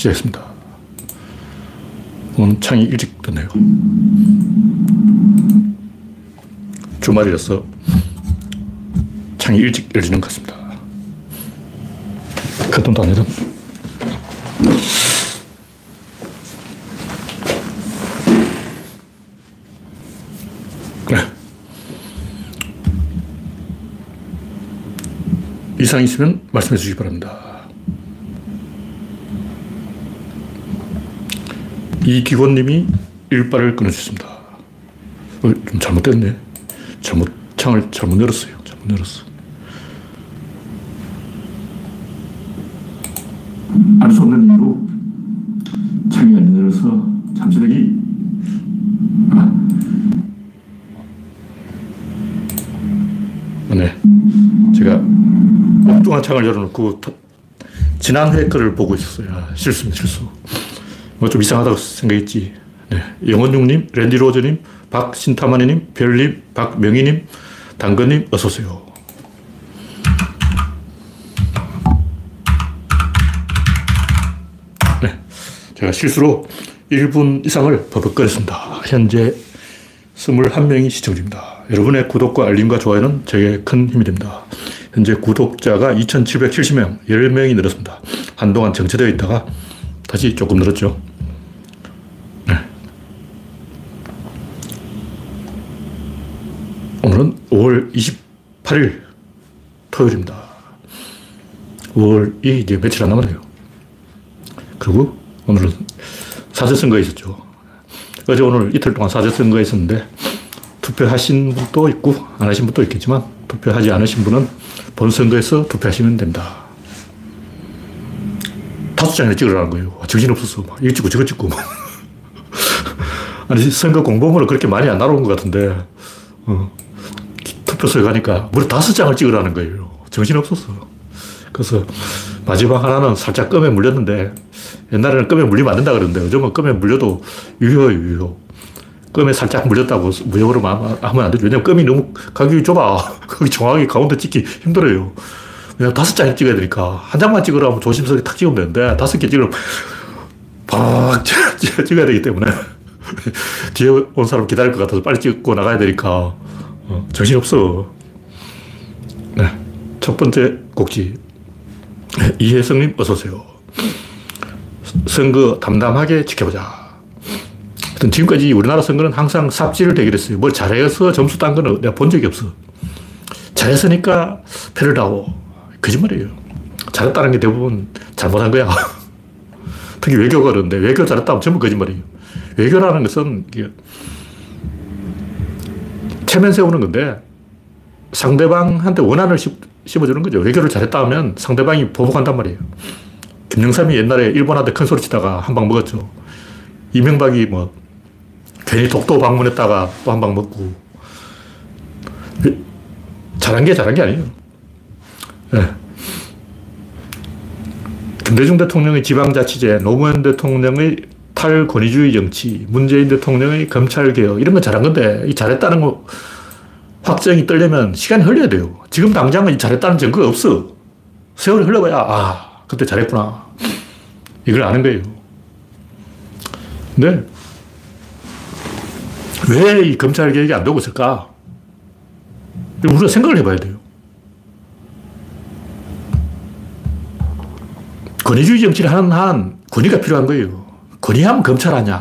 시작했습니다. 오늘 창이 일찍 떴네요. 주말이라서 창이 일찍 열리는 것 같습니다. 큰 돈도 아니던. 네. 이상 있으면 말씀해 주시기 바랍니다. 이기권님이 일발을 끊어주셨습니다. 어, 좀 잘못됐네. 잘못, 창을 잘못 열었어요. 잘못 열었어. 알 수 없는 이유로 창이 안 열어서 잠시 대기. 아. 네. 제가 엉뚱한 창을 열어놓고 지난 회 거를 보고 있었어요. 아, 실수입니다, 실수. 뭐 좀 이상하다고 생각했지. 네. 영원중님, 랜디로저님, 박신타마니님, 별님, 박명희님, 당근님, 어서오세요. 네. 제가 실수로 1분 이상을 버벅거렸습니다. 현재 21명이 시청 중입니다. 여러분의 구독과 알림과 좋아요는 저에게 큰 힘이 됩니다. 현재 구독자가 2,770명, 10명이 늘었습니다. 한동안 정체되어 있다가 다시 조금 늘었죠. 오늘은 5월 28일 토요일입니다. 5월이 이제 며칠 안 남았네요. 그리고 오늘은 사제선거에 있었죠. 어제 오늘 이틀 동안 사제선거에 있었는데 투표하신 분도 있고 안 하신 분도 있겠지만 투표하지 않으신 분은 본선거에서 투표하시면 됩니다. 다섯 장이나 찍으라는 거예요. 정신없어서 막 이거 찍고 저거 찍고 아니 선거 공보물을 그렇게 많이 안 나온 것 같은데 어. 투표소에 가니까 무려 다섯 장을 찍으라는 거예요. 정신없었어. 그래서 마지막 하나는 살짝 껌에 물렸는데 옛날에는 껌에 물리면 안 된다 그러는데 요즘은 껌에 물려도 유효 유효. 껌에 살짝 물렸다고 무효로 하면 안 되죠. 왜냐면 껌이 너무 가격이 좁아. 거기 정확하게 가운데 찍기 힘들어요. 그냥 다섯 장 찍어야 되니까 한 장만 찍으라면 조심스럽게 탁 찍으면 되는데 다섯 개 찍으면 팍 찍어야 되기 때문에 뒤에 온 사람 기다릴 것 같아서 빨리 찍고 나가야 되니까 어, 정신없어. 네. 첫 번째 곡지. 네, 이혜성님, 어서오세요. 선거 담담하게 지켜보자. 지금까지 우리나라 선거는 항상 삽질을 대결했어요. 뭘 잘해서 점수 딴 거는 내가 본 적이 없어. 잘했으니까 표를 다오. 거짓말이에요. 잘했다는 게 대부분 잘못한 거야. 특히 외교가 그런데 외교 잘했다면 전부 거짓말이에요. 외교라는 것은 체면 세우는 건데 상대방한테 원한을 심어주는 거죠. 외교를 잘했다 하면 상대방이 보복한단 말이에요. 김영삼이 옛날에 일본한테 큰 소리 치다가 한 방 먹었죠. 이명박이 뭐 괜히 독도 방문했다가 또 한 방 먹고 잘한 게 잘한 게 아니에요. 네. 김대중 대통령의 지방자치제, 노무현 대통령의 탈권위주의 정치, 문재인 대통령의 검찰개혁, 이런 건 잘한 건데, 이 잘했다는 거 확정이 떨려면 시간이 흘려야 돼요. 지금 당장은 잘했다는 증거가 없어. 세월이 흘러봐야, 아, 그때 잘했구나. 이걸 아는 거예요. 근데, 왜 이 검찰개혁이 안 되고 있을까? 우리가 생각을 해봐야 돼요. 권위주의 정치를 하는 한 권위가 필요한 거예요. 권위하면 검찰하냐.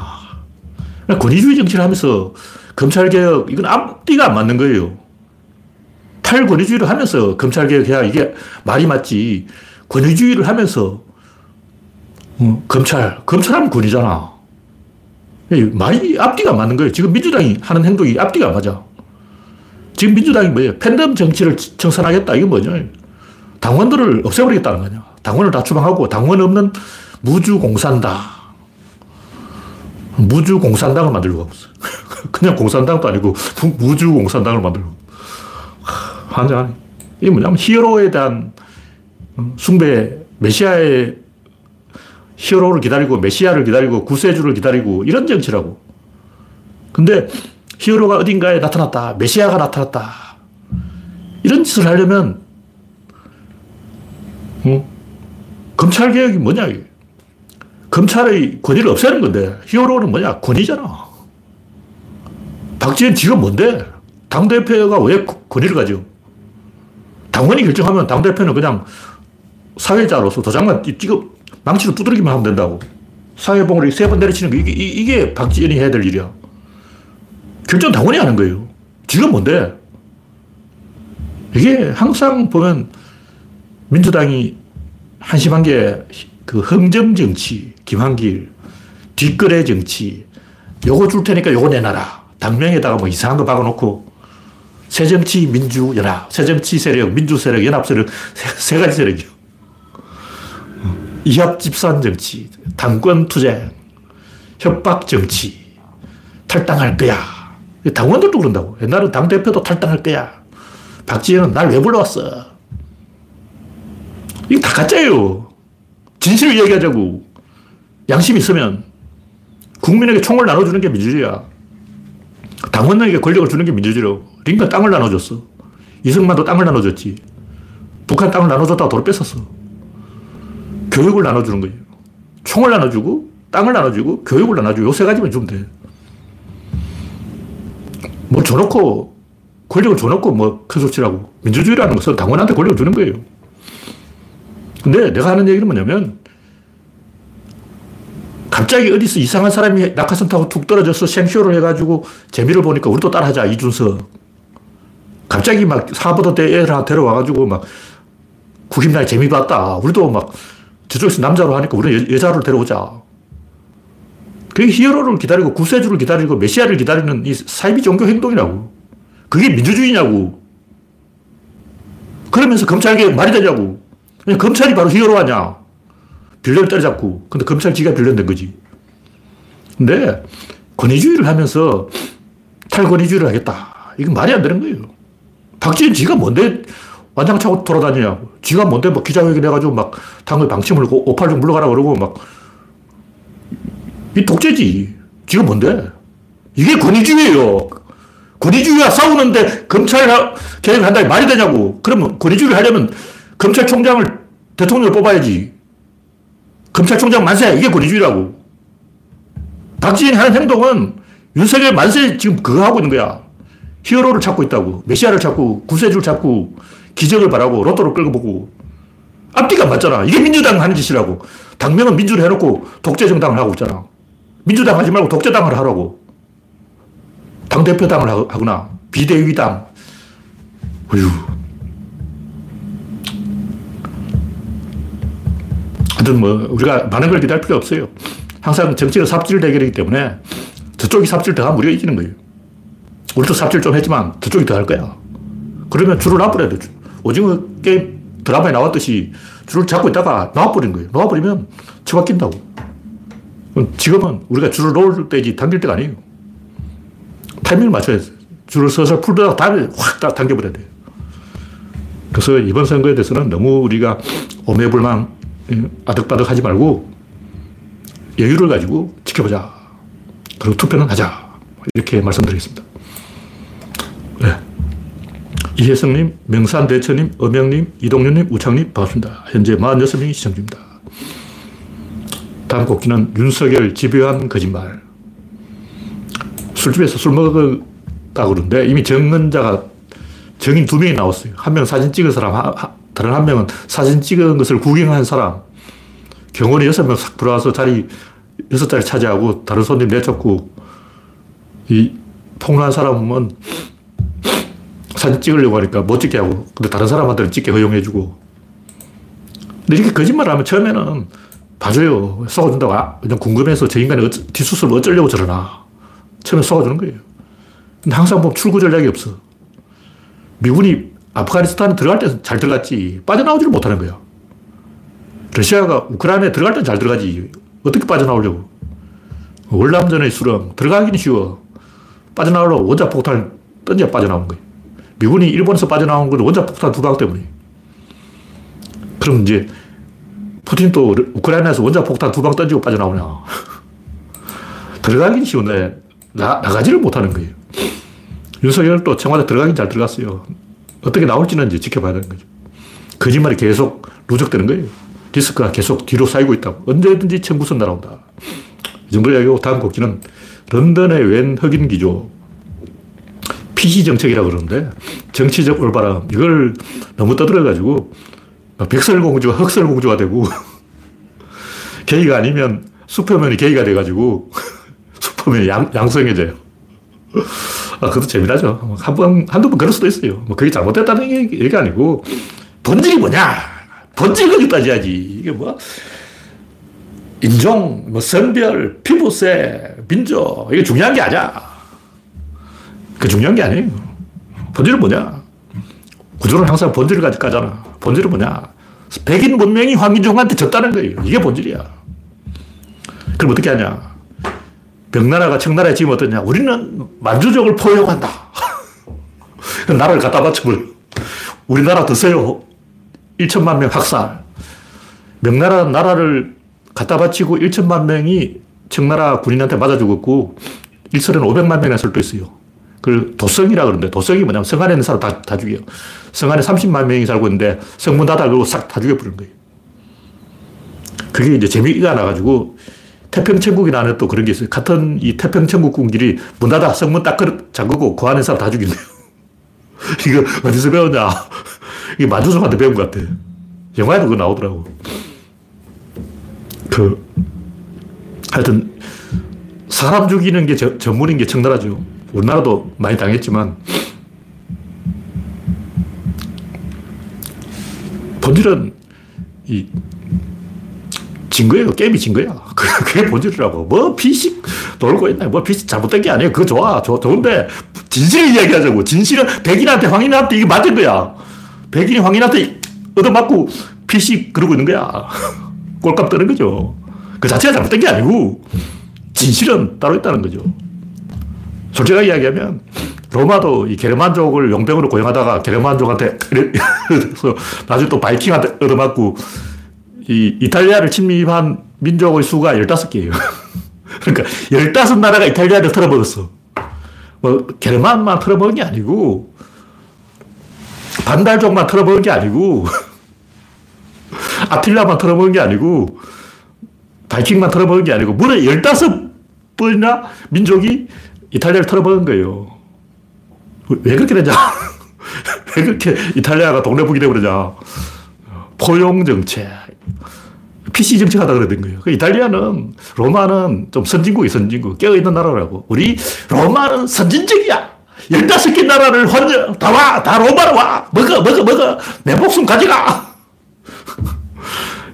권위주의 정치를 하면서 검찰개혁, 이건 앞뒤가 안 맞는 거예요. 탈권위주의를 하면서 검찰개혁해야 이게 말이 맞지. 권위주의를 하면서 어, 검찰, 검찰하면 권위잖아. 말이 앞뒤가 안 맞는 거예요. 지금 민주당이 하는 행동이 앞뒤가 안 맞아. 지금 민주당이 뭐예요? 팬덤 정치를 청산하겠다. 이건 뭐냐? 당원들을 없애버리겠다는 거냐. 당원을 다 추방하고 당원 없는 무주공산당. 무주공산당을 만들려고 하고 있어요. 그냥 공산당도 아니고 무주공산당을 만들려고. 환장하네. 이게 뭐냐면 히어로에 대한 숭배, 메시아의 히어로를 기다리고 메시아를 기다리고 구세주를 기다리고 이런 정치라고. 근데 히어로가 어딘가에 나타났다. 메시아가 나타났다. 이런 짓을 하려면 어? 검찰 개혁이 뭐냐, 이게. 검찰의 권위를 없애는 건데 히어로는 뭐냐? 권위잖아. 박지원 지금 뭔데? 당대표가 왜 권위를 가져? 당원이 결정하면 당대표는 그냥 사회자로서 도장만 찍어 망치로 두드리기만 하면 된다고. 사회봉을 세 번 내리치는 거 이게, 이게 박지원이 해야 될 일이야. 결정 당원이 하는 거예요. 지금 뭔데? 이게 항상 보면 민주당이 한심한 게 그 흥정 정치, 김한길, 뒷거래 정치, 요거 줄 테니까 요거 내놔라. 당명에다가 뭐 이상한 거 박아놓고 새정치 민주 연합, 새정치 세력, 민주 세력, 연합 세력, 세, 세 가지 세력이요. 이합 집산 정치, 당권 투쟁, 협박 정치, 탈당할 거야. 당원들도 그런다고. 옛날은 당대표도 탈당할 거야. 박지현은 날 왜 불러왔어? 이거 다 가짜예요. 진실을 얘기하자고. 양심이 있으면 국민에게 총을 나눠주는 게 민주주의야. 당원에게 권력을 주는 게 민주주의라고. 링가 땅을 나눠줬어. 이승만도 땅을 나눠줬지. 북한 땅을 나눠줬다가 도로 뺏었어. 교육을 나눠주는 거예요. 총을 나눠주고, 땅을 나눠주고, 교육을 나눠주고, 요 세 가지만 주면 돼. 뭐 줘놓고, 권력을 줘놓고 뭐 큰 소치라고. 민주주의라는 것은 당원한테 권력을 주는 거예요. 근데 내가 하는 얘기는 뭐냐면, 갑자기 어디서 이상한 사람이 낙하산 타고 툭 떨어져서 생쇼를 해가지고 재미를 보니까 우리도 따라하자, 이준석. 갑자기 막 사보다 대 애를 하나 데려와가지고 막 국힘당이 재미 봤다. 우리도 막 저쪽에서 남자로 하니까 우리는 여, 자를 데려오자. 그게 히어로를 기다리고 구세주를 기다리고 메시아를 기다리는 이 사이비 종교 행동이라고. 그게 민주주의냐고. 그러면서 검찰개혁 말이 되냐고. 검찰이 바로 히어로 아냐. 빌런을 때려잡고. 근데 검찰 지가 빌런 된 거지. 근데 권위주의를 하면서 탈권위주의를 하겠다. 이건 말이 안 되는 거예요. 박지원 지가 뭔데 완장 차고 돌아다니냐고. 지가 뭔데 뭐 기자회견 해가지고 막 당의 방침을 오팔 좀 물러가라 그러고 막. 이 독재지. 지가 뭔데? 이게 권위주의예요. 권위주의와 싸우는데 검찰 개혁을 한다 말이 되냐고. 그러면 권위주의를 하려면 검찰총장을 대통령을 뽑아야지. 검찰총장 만세! 이게 권위주의라고. 박지원이 하는 행동은 윤석열 만세 지금 그거 하고 있는 거야. 히어로를 찾고 있다고. 메시아를 찾고, 구세주를 찾고, 기적을 바라고, 로또를 끌고 보고. 앞뒤가 맞잖아. 이게 민주당 하는 짓이라고. 당명은 민주를 해놓고 독재정당을 하고 있잖아. 민주당 하지 말고 독재당을 하라고. 당대표당을 하거나, 비대위당. 어휴. 하여튼 뭐, 우리가 많은 걸 기다릴 필요 없어요. 항상 정치가 삽질 대결이기 때문에 저쪽이 삽질 더 하면 우리가 이기는 거예요. 우리도 삽질 좀 했지만 저쪽이 더 할 거야. 그러면 줄을 놔버려야 돼. 오징어 게임 드라마에 나왔듯이 줄을 잡고 있다가 놔버린 거예요. 놔버리면 처박힌다고. 지금은 우리가 줄을 놓을 때지 당길 때가 아니에요. 타이밍을 맞춰야 돼. 줄을 서서 풀다가 다음에 확 당겨버려야 돼요. 그래서 이번 선거에 대해서는 너무 우리가 오매불망 아득바득 하지 말고 여유를 가지고 지켜보자. 그리고 투표는 하자. 이렇게 말씀드리겠습니다. 네. 이혜성님, 명산대처님, 엄영님, 이동윤님, 우창님, 반갑습니다. 현재 46명이 시청 중입니다. 다음 곡기는 윤석열 집요한 거짓말. 술집에서 술 먹었다 그러는데 이미 정은자가 정인 두 명이 나왔어요. 한 명 사진 찍은 사람, 다른 한 명은 사진 찍은 것을 구경한 사람. 경원이 여섯 명 싹 들어와서 자리 여섯 자리 차지하고 다른 손님 내쫓고 이 폭로한 사람은 사진 찍으려고 하니까 못 찍게 하고 근데 다른 사람한테는 찍게 허용해주고 근데 이렇게 거짓말을 하면 처음에는 봐줘요. 쏘아준다고. 아, 그냥 궁금해서 저 인간이 어쩌, 뒷수습을 어쩌려고 저러나. 처음에 쏘아주는 거예요. 근데 항상 보면 출구 전략이 없어. 미군이 아프가니스탄에 들어갈 때잘 들어갔지. 빠져나오지를 못하는 거야. 러시아가 우크라이나에 들어갈 땐 잘 들어가지. 어떻게 빠져나오려고. 월남전의 수령. 들어가기는 쉬워. 빠져나오려고 원자폭탄을 던져 빠져나오는 거예요. 미군이 일본에서 빠져나온 건 원자폭탄 두 방 때문에. 그럼 이제 푸틴도 우크라이나에서 원자폭탄 두 방 던지고 빠져나오냐. 들어가긴 쉬운데 나, 나가지를 못하는 거예요. 윤석열도 청와대 들어가긴 잘 들어갔어요. 어떻게 나올지는 이제 지켜봐야 되는 거죠. 거짓말이 계속 누적되는 거예요. 리스크가 계속 뒤로 쌓이고 있다고. 언제든지 청구선 날아온다. 이 정도 이야기고 다음 곡기는 런던의 웬 흑인 기조. PC 정책이라고 그러는데 정치적 올바람. 이걸 너무 떠들어가지고 백설공주가 흑설공주가 되고 게이가 아니면 슈퍼맨이 게이가 돼가지고 슈퍼맨이 양, 양성해져요. 아, 그것도 재미나죠. 한 번, 한두 번 그럴 수도 있어요. 뭐 그게 잘못됐다는 얘기, 가 아니고 본질이 뭐냐? 본질을 따져야지. 이게 뭐 인종, 뭐 성별, 피부색, 민족 이게 중요한 게 아니야. 그 중요한 게 아니에요. 본질은 뭐냐? 구조는 항상 본질을 가져가잖아. 본질은 뭐냐? 백인 문명이 황인종한테 졌다는 거예요. 이게 본질이야. 그럼 어떻게 하냐? 명나라가 청나라에 지금 어떠냐? 우리는 만주족을 포용한다. 나라를 갖다 바쳐버려. 우리나라 드세요. 1천만 명 학살. 명나라 나라를 갖다 바치고 1천만 명이 청나라 군인한테 맞아 죽었고, 일설은 500만 명이나 설도 있어요. 그걸 도성이라 그러는데, 도성이 뭐냐면 성 안에 있는 사람 다, 다 죽여요. 성 안에 30만 명이 살고 있는데, 성문 닫아 그러고 싹 다 죽여버리는 거예요. 그게 이제 재미가 나가지고, 태평천국이라는 또 그런 게 있어요. 같은 이 태평천국군끼리 문 닫아 성문 딱 잠그고 그 안에 사람 다 죽이네요. 이거 어디서 배웠냐? 이게 만주성한테 배운 것 같아. 영화에도 그거 나오더라고. 그, 하여튼, 사람 죽이는 게 저, 전문인 게 청나라죠. 우리나라도 많이 당했지만, 본질은 이, 진 거예요. 게임이 진 거야. 그게 본질이라고. 뭐 피식 놀고 있나. 뭐 피식 잘못된 게 아니에요. 그거 좋아. 좋, 좋은데, 진실을 이야기하자고. 진실은 백인한테, 황인한테 이게 맞은 거야. 백인이 황인한테 얻어맞고 피식 그러고 있는 거야. 꼴값 뜨는 거죠. 그 자체가 잘못된 게 아니고, 진실은 따로 있다는 거죠. 솔직하게 이야기하면, 로마도 이 게르만족을 용병으로 고용하다가 게르만족한테, 그래서 나중에 또 바이킹한테 얻어맞고, 이 이탈리아를 침입한 민족의 수가 15개예요. 그러니까 15나라가 이탈리아를 털어먹었어. 뭐, 게르만만 털어먹은 게 아니고, 반달족만 털어먹은 게 아니고, 아틀라만 털어먹은 게 아니고, 바이킹만 털어먹은 게 아니고, 무려 15번이나 민족이 이탈리아를 털어먹은 거예요. 왜 그렇게 되냐? 왜 그렇게 이탈리아가 동네북이 되버리냐? 포용 정책. PC 정책 하다 그러던 거예요. 그 이탈리아는, 로마는 좀 선진국이 선진국, 깨어있는 나라라고. 우리 로마는 선진적이야. 15개 나라를 환영, 다 와! 다 로마로 와! 먹어, 먹어, 먹어! 내 목숨 가져가!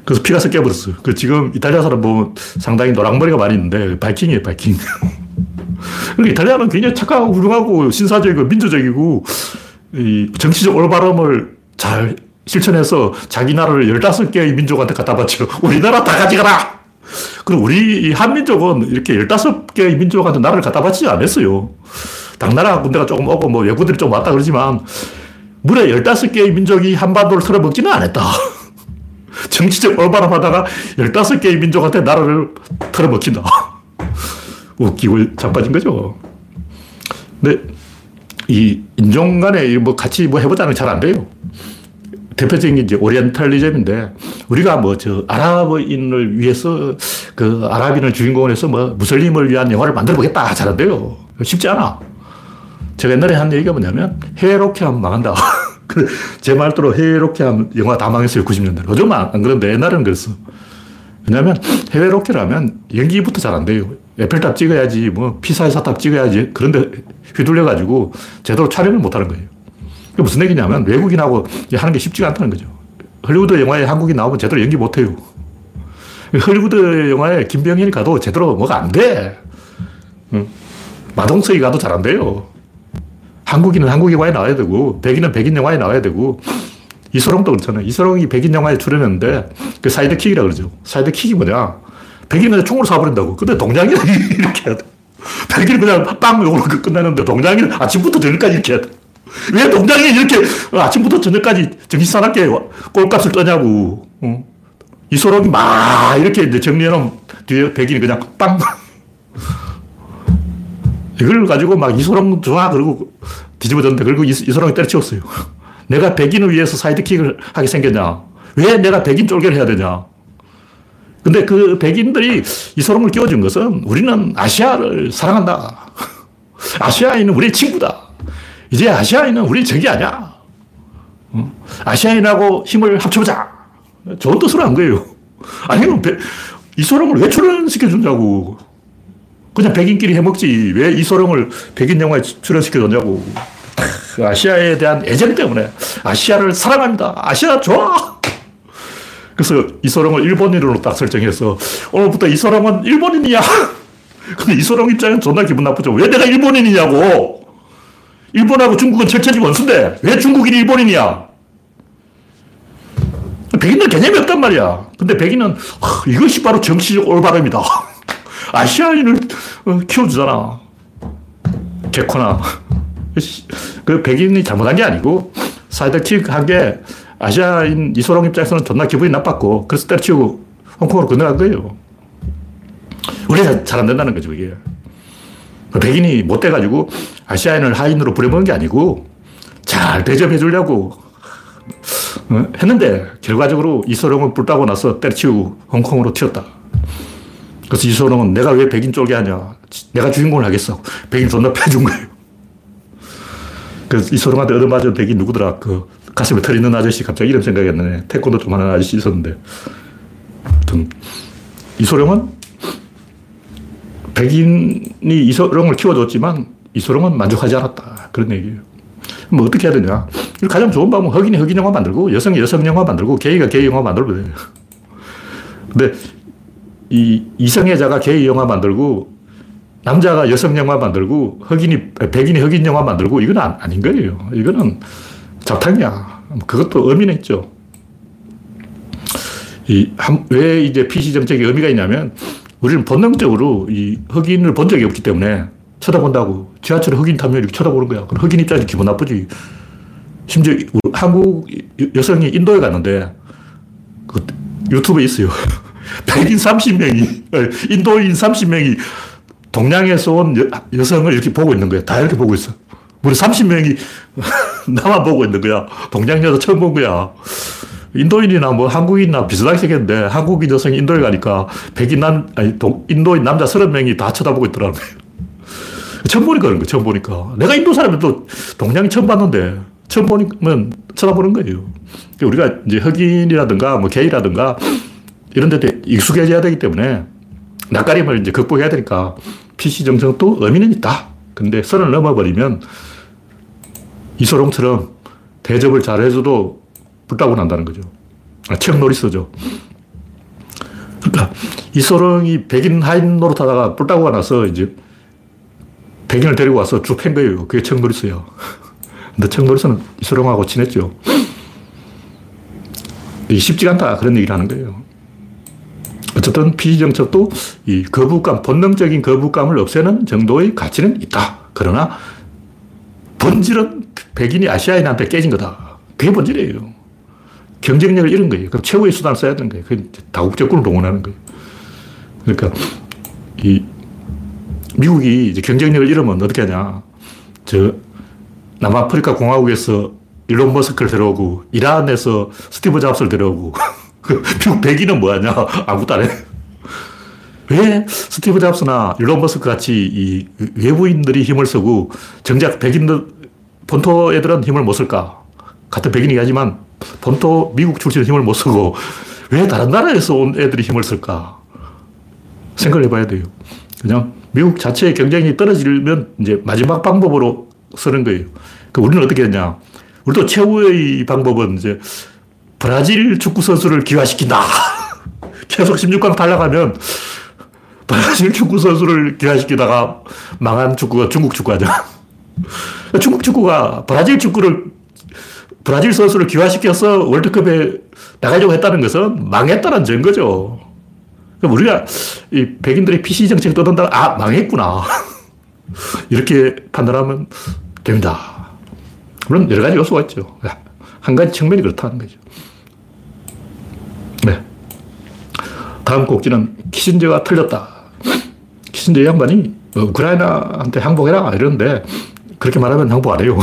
그래서 피가 섞여버렸어. 그 지금 이탈리아 사람 보면 상당히 노랑머리가 많이 있는데, 바이킹이에요, 바이킹. 그러니까 이탈리아는 굉장히 착하고 훌륭하고 신사적이고 민주적이고, 이 정치적 올바름을 잘 실천해서 자기 나라를 15개의 민족한테 갖다 바쳐. 우리나라 다 가져가라! 그리고 우리 한민족은 이렇게 15개의 민족한테 나라를 갖다 바치지 않았어요. 당나라 군대가 조금 오고 뭐 외구들이 좀 왔다 그러지만 무려 15개의 민족이 한반도를 털어먹지는 않았다. 정치적 올바람 하다가 15개의 민족한테 나라를 털어먹힌다. 웃기고 자빠진 거죠. 근데 이 인종 간에 뭐 같이 뭐 해보자는 잘 안 돼요. 대표적인 게 이제 오리엔탈리즘인데 우리가 뭐 저 아랍인을 위해서 그 아랍인을 주인공으로 해서 뭐 무슬림을 위한 영화를 만들어 보겠다 잘 안 돼요. 쉽지 않아. 제가 옛날에 한 얘기가 뭐냐면 해외 로케 하면 망한다. 제 말대로 해외 로케 하면 영화 다 망했어요. 90년대. 요즘은 안 그런데 옛날에는 그랬어. 왜냐면 해외 로케를 하면 연기부터 잘 안 돼요. 에펠탑 찍어야지, 뭐 피사의 사탑 찍어야지. 그런데 휘둘려가지고 제대로 촬영을 못 하는 거예요. 그게 무슨 얘기냐면 외국인하고 하는 게 쉽지가 않다는 거죠. 헐리우드 영화에 한국인 나오면 제대로 연기 못 해요. 헐리우드 영화에 이병헌이 가도 제대로 뭐가 안 돼. 마동석이 가도 잘 안 돼요. 한국인은 한국 영화에 나와야 되고, 백인은 백인 영화에 나와야 되고, 이소룡도 그렇잖아요. 이소룡이 백인 영화에 출연했는데, 그 sidekick이라 그러죠. sidekick이 뭐냐. 백인은 총으로 쏴버린다고. 근데 동양이 이렇게 해야 돼. 백인은 그냥 빵! 이걸로 끝나는데, 동양이는 아침부터 저녁까지 이렇게 해야 돼. 왜 동양이 이렇게 아침부터 저녁까지 정신사납게 꼴값을 떠냐고. 어? 이소룡이 막 이렇게 정리해놓으면 뒤에 백인이 그냥 빵! 이걸 가지고 막 이소룡 좋아 그러고 뒤집어졌는데 그리고 이소룡이 때려치웠어요. 내가 백인을 위해서 사이드킥을 하게 생겼냐. 왜 내가 백인 쫄개를 해야 되냐? 근데 그 백인들이 이소룡을 끼워준 것은 우리는 아시아를 사랑한다. 아시아인은 우리의 친구다. 이제 아시아인은 우리 적이 아니야. 아시아인하고 힘을 합쳐보자. 좋은 뜻으로 한 거예요. 아니면 이소룡을 왜 출연시켜준다고. 그냥 백인끼리 해먹지. 왜 이소룡을 백인 영화에 출연시켜줬냐고. 아시아에 대한 애정 때문에 아시아를 사랑합니다. 아시아 좋아. 그래서 이소룡을 일본인으로 딱 설정해서 오늘부터 이소룡은 일본인이야. 근데 이소룡 입장은 존나 기분 나쁘죠. 왜 내가 일본인이냐고. 일본하고 중국은 철저히 원수인데 왜 중국인이 일본인이야? 백인들 개념이 없단 말이야. 근데 백인은 이것이 바로 정치적 올바름이다. 아시아인을 어, 키워주잖아. 개코나. 그 백인이 잘못한 게 아니고 사이드킥 한 게 아시아인 이소룡 입장에서는 존나 기분이 나빴고 그래서 때려치우고 홍콩으로 건너간 거예요. 우리가 잘 안 된다는 거죠, 이게. 백인이 못 돼가지고 아시아인을 하인으로 부려먹은 게 아니고 잘 대접해 주려고 어? 했는데 결과적으로 이소룡은 불 따고 나서 때려치우고 홍콩으로 튀었다. 그래서 이소룡은 내가 왜 백인 쪽에 하냐. 내가 주인공을 하겠어. 백인 존나 패준 거예요. 그래서 이소룡한테 얻어맞은 백인 누구더라. 그 가슴에 털 있는 아저씨 갑자기 이름 나네. 태권도 좀 하는 아저씨 있었는데. 이소룡은 백인이 이소룡을 키워줬지만 이소룡은 만족하지 않았다. 그런 얘기예요. 뭐 어떻게 해야 되냐. 가장 좋은 방법은 흑인이 흑인 영화 만들고 여성이 여성 영화 만들고 게이가 게이 영화 만들면 돼요. 근데 이 이성애자가 게이 영화 만들고 남자가 여성 영화 만들고 흑인이 백인이 흑인 영화 만들고 이건 아닌 거예요. 이거는 잡탕이야. 그것도 의미는 있죠. 이, 한, 왜 이제 PC 정책에 의미가 있냐면 우리는 본능적으로 이 흑인을 본 적이 없기 때문에 쳐다본다고. 지하철에 흑인 타면 이렇게 쳐다보는 거야. 그럼 흑인 입장에서 기분 나쁘지. 심지어 한국 여성이 인도에 갔는데 그 유튜브에 있어요. 백인 30명이, 인도인 30명이 동양에서 온 여, 성을 이렇게 보고 있는 거야. 다 이렇게 보고 있어. 우리 30명이 나만 보고 있는 거야. 동양 여자 처음 본 거야. 인도인이나 뭐 한국인이나 비슷하게 생겼는데 한국인 여성이 인도에 가니까 백인 남, 아니, 동, 인도인 남자 30명이 다 쳐다보고 있더라고요. 처음 보니까 그런 거 처음 보니까. 내가 인도 사람은 또 동양이 처음 봤는데 처음 보면 쳐다보는 거예요. 우리가 이제 흑인이라든가 뭐 게이라든가 이런 데 익숙해져야 되기 때문에 낯가림을 이제 극복해야 되니까 PC 정성도 의미는 있다. 근데 선을 넘어버리면 이소룡처럼 대접을 잘 해줘도 불타고 난다는 거죠. 아, 청노리스죠. 그러니까 이소룡이 백인 하인 노릇하다가 불타고 나서 이제 백인을 데리고 와서 쭉 팬 거예요. 그게 청노리스예요. 근데 청노리스는 이소룡하고 친했죠. 쉽지가 않다. 그런 얘기를 하는 거예요. 어쨌든 피정책도 이 거부감, 본능적인 거부감을 없애는 정도의 가치는 있다. 그러나 본질은 백인이 아시아인한테 깨진 거다. 그게 본질이에요. 경쟁력을 잃은 거예요. 그럼 최후의 수단을 써야 되는 거예요. 그 다국적군을 동원하는 거예요. 그러니까 이 미국이 이제 경쟁력을 잃으면 어떻게 하냐. 저 남아프리카 공화국에서 일론 머스크를 데려오고 이란에서 스티브 잡스를 데려오고 미국 백인은 뭐하냐? 아무것도 안 해. 왜 스티브 잡스나 일론 머스크 같이 이 외부인들이 힘을 쓰고 정작 백인들 본토 애들은 힘을 못 쓸까? 같은 백인이긴 하지만 본토 미국 출신은 힘을 못 쓰고 왜 다른 나라에서 온 애들이 힘을 쓸까? 생각을 해봐야 돼요. 그냥 미국 자체의 경쟁이 떨어지면 이제 마지막 방법으로 쓰는 거예요. 그 우리는 어떻게 했냐? 우리도 최후의 방법은 이제 브라질 축구 선수를 기화시킨다. 계속 16강 탈락하면 브라질 축구 선수를 기화시키다가 망한 축구가 중국 축구하죠. 중국 축구가 브라질 축구를 브라질 선수를 기화시켜서 월드컵에 나가려고 했다는 것은 망했다는 증거죠. 우리가 이 백인들이 PC 정책 떠든다, 아, 망했구나. 이렇게 판단하면 됩니다. 물론 여러 가지 요소가 있죠. 한 가지 측면이 그렇다는 거죠. 네. 다음 꼭지는 키신저가 틀렸다. 키신저 양반이 우크라이나한테 항복해라 이러는데 그렇게 말하면 항복 안 해요.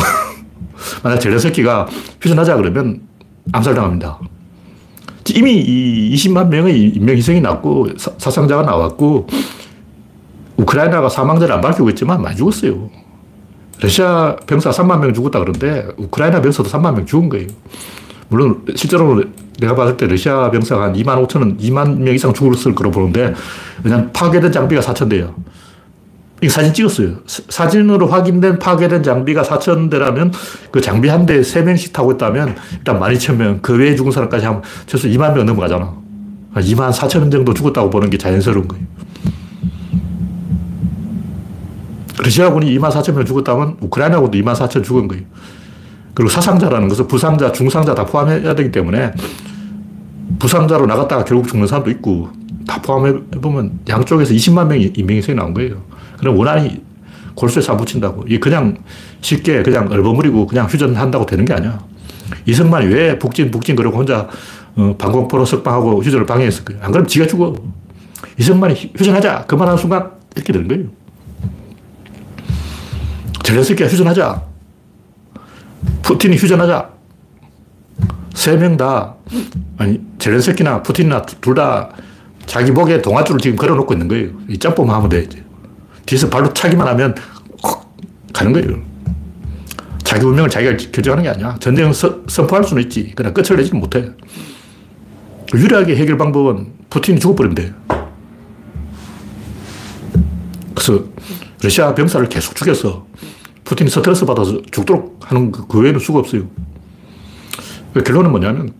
만약 젤렌스키가 휴전하자 그러면 암살당합니다. 이미 이 20만 명의 인명 희생이 났고 사, 상자가 나왔고 우크라이나가 사망자를 안 밝히고 있지만 많이 죽었어요. 러시아 병사 3만 명 죽었다 그러는데 우크라이나 병사도 3만 명 죽은 거예요. 물론 실제로 내가 봤을 때 러시아 병사가 한 2만 5천은 2만 명 이상 죽었을 거로 보는데 그냥 파괴된 장비가 4천 대요. 이 사진 찍었어요. 사진으로 확인된 파괴된 장비가 4천 대라면 그 장비 한 대에 3명씩 타고 있다면 일단 12,000명, 그 외에 죽은 사람까지 하면 최소 2만 명 넘어가잖아. 2만 4천 명 정도 죽었다고 보는 게 자연스러운 거예요. 러시아군이 2만 4천 명 죽었다면 우크라이나군도 2만 4천 죽은 거예요. 그리고 사상자라는 것은 부상자, 중상자 다 포함해야 되기 때문에 부상자로 나갔다가 결국 죽는 사람도 있고 다 포함해보면 양쪽에서 20만 명이 인명희생이 나온 거예요. 그럼 원한이 골수에 사붙인다고. 이게 그냥 쉽게 그냥 얼버무리고 그냥 휴전한다고 되는 게 아니야. 이승만이 왜 북진, 북진 그러고 혼자 어, 방공포로 석방하고 휴전을 방해했을 거예요. 안 그러면 지가 죽어. 이승만이 휴전하자. 그만하는 순간 이렇게 되는 거예요. 젤렌스키가 휴전하자. 푸틴이 휴전하자. 세 명 다, 아니, 젤렌스키나 푸틴이나 둘 다 자기 목에 동아줄을 지금 걸어 놓고 있는 거예요. 이 짬뽕만 하면 돼, 이제. 뒤에서 발로 차기만 하면 콕 가는 거예요. 자기 운명을 자기가 결정하는 게 아니야. 전쟁 선포할 수는 있지. 그러나 끝을 내지는 못해. 유리하게 해결 방법은 푸틴이 죽어버리면 돼. 그래서 러시아 병사를 계속 죽여서 푸틴이 스트레스 받아서 죽도록 하는 그, 그 외에는 수가 없어요. 그 결론은 뭐냐면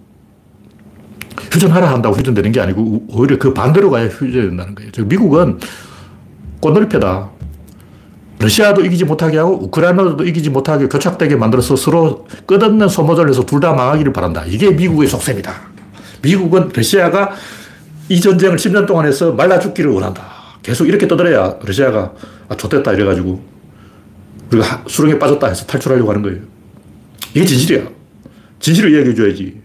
휴전하라 한다고 휴전되는 게 아니고 오히려 그 반대로 가야 휴전된다는 거예요. 즉 미국은 꽃놀이패다. 러시아도 이기지 못하게 하고 우크라이나도 이기지 못하게 교착되게 만들어서 서로 끝없는 소모전을 해서 둘 다 망하기를 바란다. 이게 미국의 속셈이다. 미국은 러시아가 이 전쟁을 10년 동안 해서 말라 죽기를 원한다. 계속 이렇게 떠들어야 러시아가 아, 좋됐다 이래가지고 우리가 수렁에 빠졌다 해서 탈출하려고 하는 거예요. 이게 진실이야. 진실을 이야기해 줘야지.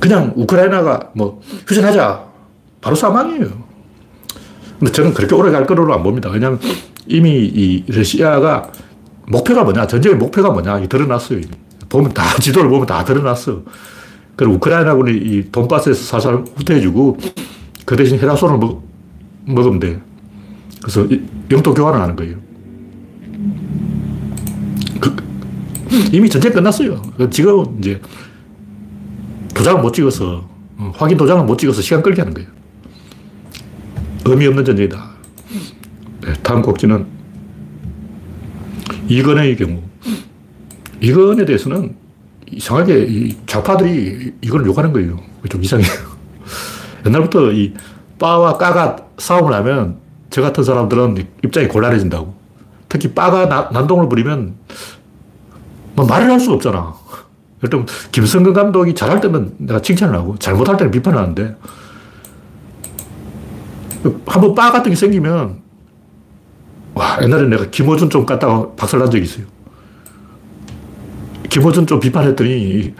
그냥 우크라이나가 뭐 휴전하자. 바로 사망이에요. 근데 저는 그렇게 오래 갈 거로 안 봅니다. 왜냐하면 이미 이 러시아가 목표가 뭐냐, 전쟁의 목표가 뭐냐, 이 드러났어요. 보면 다, 지도를 보면 다 드러났어. 그리고 우크라이나군이 이 돈바스에서 살살 후퇴해주고 그 대신 헤라손을 먹, 먹으면 돼. 그래서 영토 교환을 하는 거예요. 그, 이미 전쟁 끝났어요. 지금 이제 도장을 못 찍어서, 어, 확인 도장을 못 찍어서 시간 끌게 하는 거예요. 의미 없는 전쟁이다. 네, 다음 곡지는 이건의 경우. 이건에 대해서는 이상하게 이 좌파들이 이걸 욕하는 거예요. 좀 이상해요. 옛날부터 이 빠와 까가 싸움을 하면 저 같은 사람들은 입장이 곤란해진다고. 특히 빠가 나, 난동을 부리면 뭐 말을 할 수가 없잖아. 일단 김성근 감독이 잘할 때는 내가 칭찬을 하고 잘못할 때는 비판을 하는데 한번 빠 같은 게 생기면, 와, 옛날에 내가 김호준 좀 갖다가 박살난 적이 있어요. 김호준 좀 비판했더니,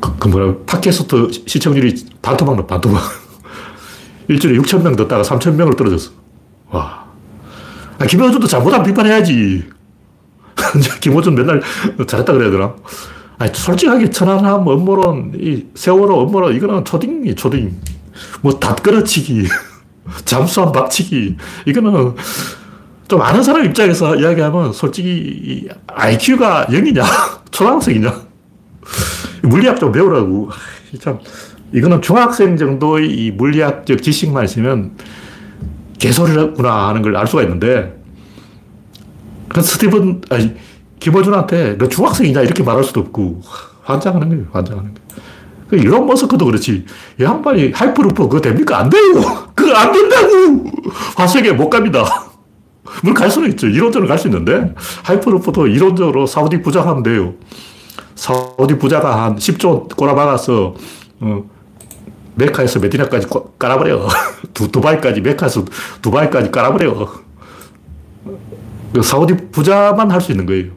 그, 그 뭐라, 팟캐스트 시청률이 반토막 나, 반토막. 일주일에 6천 명 듣다가 3천 명을 떨어졌어. 와. 아, 김호준도 잘못하면 비판해야지. 김호준 맨날 잘했다 그래야 되나? 아니, 솔직하게 천안함, 업무론, 이 세월호, 업무론, 이거는 초딩이 초딩. 뭐, 닷걸어치기. 잠수함 박치기. 이거는 좀 아는 사람 입장에서 이야기하면 솔직히 IQ가 0이냐? 초등학생이냐? 물리학 좀 배우라고. 참, 이거는 중학생 정도의 이 물리학적 지식만 있으면 개소리구나 하는 걸 알 수가 있는데, 그 스티븐, 아니, 김호준한테 너 중학생이냐? 이렇게 말할 수도 없고, 환장하는 거예요, 환장하는 거예요. 그 일론 머스크도 그렇지. 이 양반이 하이퍼루프 그거 됩니까? 안 돼요. 그거 안 된다고. 화성에 못 갑니다. 뭐 갈 수는 있죠. 이론적으로 갈 수 있는데, hyperloop도 이론적으로 사우디 부자하면 돼요. 사우디 부자가 한 10조 꼬라박아서, 어, 메카에서 메디나까지 깔아버려. 두, 두바이까지, 메카에서 두바이까지 깔아버려. 그 사우디 부자만 할 수 있는 거예요.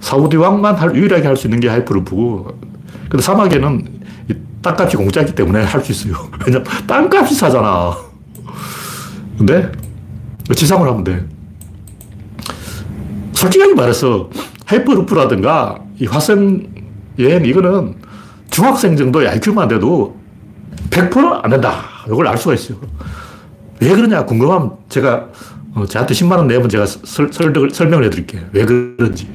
사우디 왕만 할, 유일하게 할 수 있는 게 하이퍼루프고, 근데 사막에는 땅값이 공짜이기 때문에 할 수 있어요. 왜냐면 땅값이 사잖아. 근데 지상으로 하면 돼. 솔직하게 말해서 하이퍼루프라든가 이 화성 여행 이거는 중학생 정도의 IQ만 돼도 100%안 된다. 이걸 알 수가 있어요. 왜 그러냐 궁금하면 제가 어, 저한테 10만원 내면 제가 설, 설, 설명을 해드릴게요. 왜 그런지.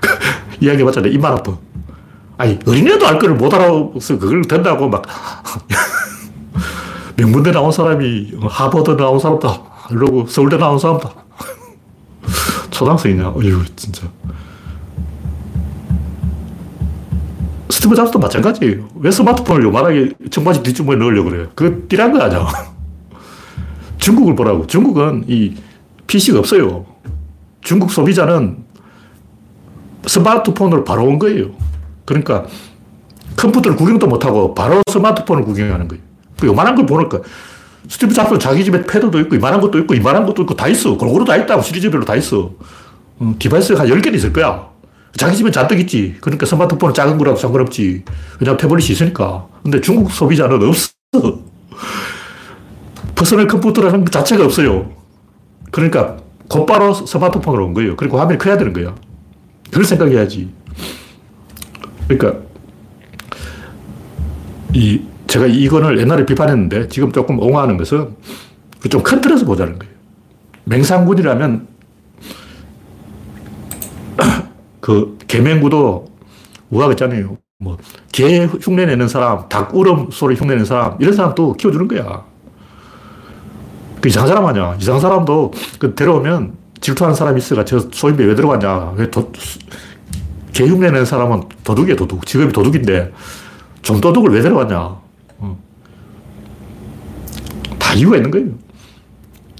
이야기 해봤잖아요. 입만 아파. 아니, 어린애도 알 거를 못 알아서 그걸 된다고 막. 명문대 나온 사람이 하버드 나온 사람다. 이러고 서울대 나온 사람다. 초등학생이냐? 어휴, 진짜. 스티브 잡스도 마찬가지예요. 왜 스마트폰을 요만하게 청바지 뒷주머니에 넣으려고 그래요? 그거 띠란 거 아니야. 중국을 보라고. 중국은 이 PC가 없어요. 중국 소비자는 스마트폰으로 바로 온 거예요. 그러니까 컴퓨터를 구경도 못하고 바로 스마트폰을 구경하는 거예요. 그 요만한 걸 보니까 스티브 잡스는 자기 집에 패드도 있고 이만한 것도 있고 이만한 것도 있고 다 있어. 골고루 다 있다고 시리즈별로 다 있어. 음, device가 한 10개는 있을 거야. 자기 집에 잔뜩 있지. 그러니까 스마트폰은 작은 거라도 상관없지. 왜냐면 태블릿이 있으니까. 근데 중국 소비자는 없어. 퍼스널 컴퓨터라는 것 자체가 없어요. 그러니까 곧바로 스마트폰으로 온 거예요. 그리고 화면이 커야 되는 거야. 그걸 생각해야지. 그러니까 이 제가 이근을 옛날에 비판했는데 지금 조금 옹호하는 것은 좀 큰 틀에서 보자는 거예요. 맹상군이라면 그 계명구도 우화가 있잖아요. 뭐, 개 흉내 내는 사람, 닭 울음 소리 흉내 내는 사람, 이런 사람도 키워주는 거야. 그 이상한 사람 아니야. 이상한 사람도 그 데려오면 질투하는 사람이 있어가 저 소인배 왜 들어갔냐. 왜 도, 개 흉내 내는 사람은 도둑이야, 도둑. 직업이 도둑인데 좀 도둑을 왜 데려갔냐. 어. 다 이유가 있는 거예요.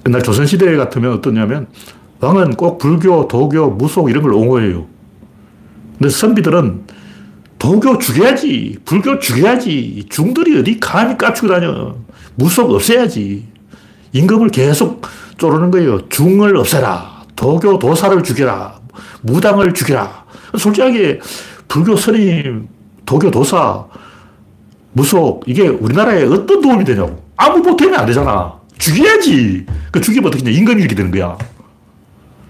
옛날 조선시대 같으면 어떠냐면 왕은 꼭 불교, 도교, 무속 이런 걸 옹호해요. 근데 선비들은 도교 죽여야지. 불교 죽여야지. 중들이 어디 감히 깝치고 다녀. 무속 없애야지. 임금을 계속 쪼르는 거예요. 중을 없애라. 도교 도사를 죽여라. 무당을 죽여라. 솔직하게 불교 스님, 도교 도사, 무속, 이게 우리나라에 어떤 도움이 되냐고. 아무 보탬이 안 되잖아. 죽여야지. 그 죽이면 어떻게 되냐. 임금이 이렇게 되는 거야.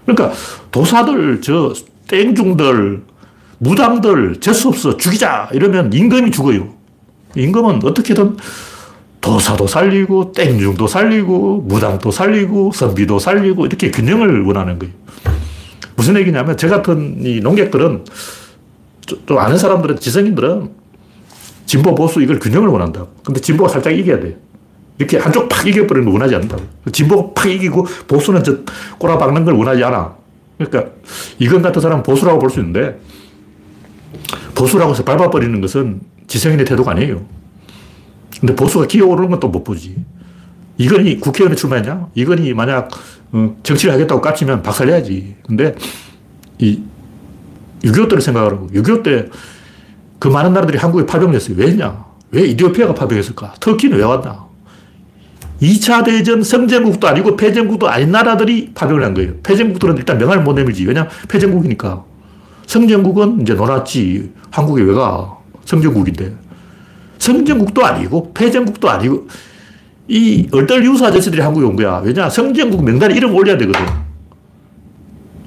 그러니까 도사들, 저 땡중들, 무당들 재수 없어 죽이자 이러면 임금이 죽어요. 임금은 어떻게든 도사도 살리고 땡중도 살리고 무당도 살리고 선비도 살리고 이렇게 균형을 원하는 거예요. 무슨 얘기냐면 저 같은 이 농객들은 좀 아는 사람들은 지성인들은 진보 보수 이걸 균형을 원한다. 근데 진보가 살짝 이겨야 돼. 이렇게 한쪽 팍 이겨버리는 걸 원하지 않는다. 진보가 팍 이기고 보수는 저 꼬라 박는 걸 원하지 않아. 그러니까 이건 같은 사람 보수라고 볼 수 있는데 보수라고 해서 밟아버리는 것은 지성인의 태도가 아니에요. 근데 보수가 기어오르는 건 또 못 보지. 이건희 국회의원에 출마했냐? 이건희 만약 어, 정치를 하겠다고 깝치면 박살내야지. 근데 이 6.25 때를 생각하라고. 6.25 때 그 많은 나라들이 한국에 파병했어요. 왜냐? 왜 이디오피아가 파병했을까? 터키는 왜 왔나? 2차 대전 성전국도 아니고 패전국도 아닌 나라들이 파병을 한 거예요. 패전국들은 일단 명함을 못 내밀지. 왜냐? 패전국이니까. 성전국은 이제 놀았지. 한국에 왜 가? 성전국인데. 성전국도 아니고, 폐전국도 아니고, 이 얼떨 유사 아저씨들이 한국에 온 거야. 왜냐? 성전국 명단에 이름 올려야 되거든.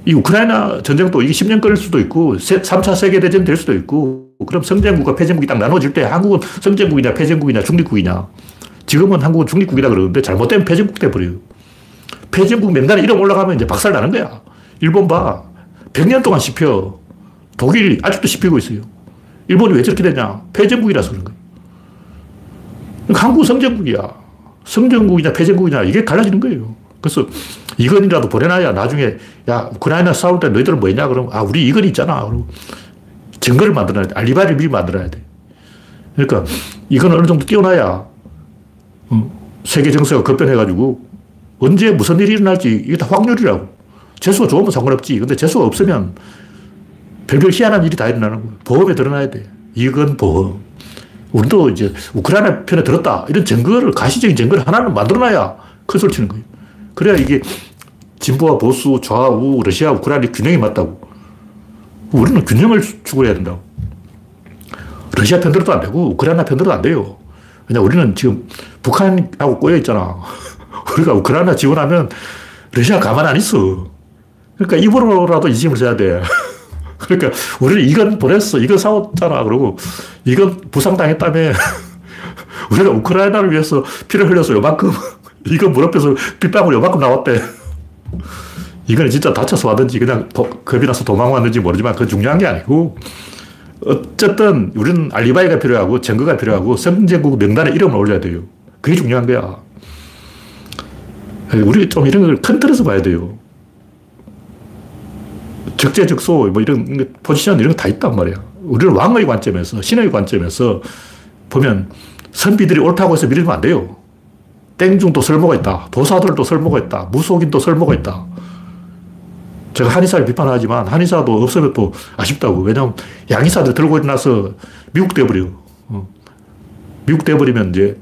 이 우크라이나 전쟁도 이게 10년 걸릴 수도 있고, 3차 세계대전 될 수도 있고, 그럼 성전국과 폐전국이 딱 나눠질 때 한국은 성전국이냐, 폐전국이냐, 중립국이냐. 지금은 한국은 중립국이다 그러는데 잘못되면 폐전국 돼버려요. 폐전국 명단에 이름 올라가면 이제 박살 나는 거야. 일본 봐. 100년 동안 씹혀. 독일이 아직도 씹히고 있어요. 일본이 왜 저렇게 되냐? 폐전국이라서 그런 거예요. 한국 성전국이야. 성전국이냐 폐전국이냐 이게 갈라지는 거예요. 그래서 이건이라도 보내놔야 나중에 야 우크라이나 싸울 때 너희들은 뭐 했냐 그러면 아 우리 이건이 있잖아. 그리고 증거를 만들어야 돼. 알리바이를 미리 만들어야 돼. 그러니까 이건 어느 정도 띄워놔야 어, 세계 정세가 급변해가지고 언제 무슨 일이 일어날지 이게 다 확률이라고. 재수가 좋으면 상관없지. 근데 재수가 없으면 별별 희한한 일이 다 일어나는 거예요. 보험에 드러나야 돼. 이건 보험. 우리도 이제 우크라이나 편에 들었다. 이런 증거를, 가시적인 증거를 하나는 만들어놔야 큰 소리 치는 거예요. 그래야 이게 진보와 보수, 좌우, 러시아, 우크라이나 균형이 맞다고. 우리는 균형을 추구해야 된다고. 러시아 편들어도 안 되고, 우크라이나 편들어도 안 돼요. 왜냐, 우리는 지금 북한하고 꼬여 있잖아. 우리가 우크라이나 지원하면 러시아 가만 안 있어. 그러니까 입으로라도 인심을 써야 돼. 그러니까 우리는 이건 보냈어. 이건 싸웠잖아. 그러고 이건 부상당했다며. 우리가 우크라이나를 위해서 피를 흘려서 요만큼, 이거 무릎에서 빗방울 요만큼 나왔대. 이거는 진짜 다쳐서 왔든지 그냥 도, 겁이 나서 도망 왔는지 모르지만 그 중요한 게 아니고 어쨌든 우리는 알리바이가 필요하고 증거가 필요하고 성제국 명단에 이름을 올려야 돼요. 그게 중요한 거야. 우리 좀 이런 걸 큰 틀에서 봐야 돼요. 적재적소, 뭐 이런 포지션 이런 거 다 있단 말이야. 우리는 왕의 관점에서, 신의 관점에서 보면 선비들이 옳다고 해서 밀리면 안 돼요. 땡중도 설모가 있다. 도사들도 설모가 있다. 무속인도 설모가 있다. 제가 한의사를 비판하지만 한의사도 없으면 또 아쉽다고. 왜냐면 양의사들 들고 일어나서 미국 돼버려. 어. 미국 돼버리면 이제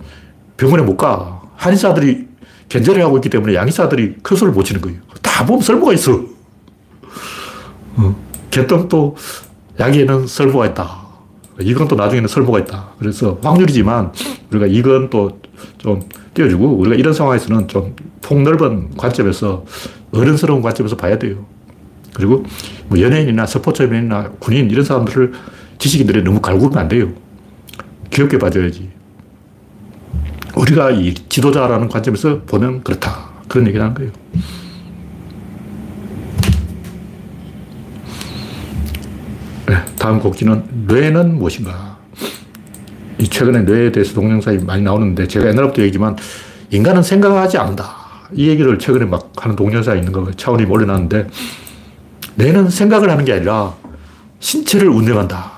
병원에 못 가. 한의사들이 견제를 하고 있기 때문에 양의사들이 큰 소리를 못 치는 거예요. 다 보면 설모가 있어. 어. 개똥도 약에는 설모가 있다. 이건 또 나중에는 설모가 있다. 그래서 확률이지만 우리가 이건 또 좀 띄워주고 우리가 이런 상황에서는 좀 폭넓은 관점에서 어른스러운 관점에서 봐야 돼요. 그리고 뭐 연예인이나 스포츠맨이나 군인 이런 사람들을 지식인들이 너무 갈구면 안 돼요. 귀엽게 봐줘야지. 우리가 이 지도자라는 관점에서 보면 그렇다. 그런 얘기를 하는 거예요. 네, 다음 곡지는 뇌는 무엇인가? 이 최근에 뇌에 대해서 동영상이 많이 나오는데 제가 옛날부터 얘기지만 인간은 생각하지 않는다. 이 얘기를 최근에 막 하는 동영상이 있는 거 차원이 올려놨는데 뇌는 생각을 하는 게 아니라 신체를 운영한다.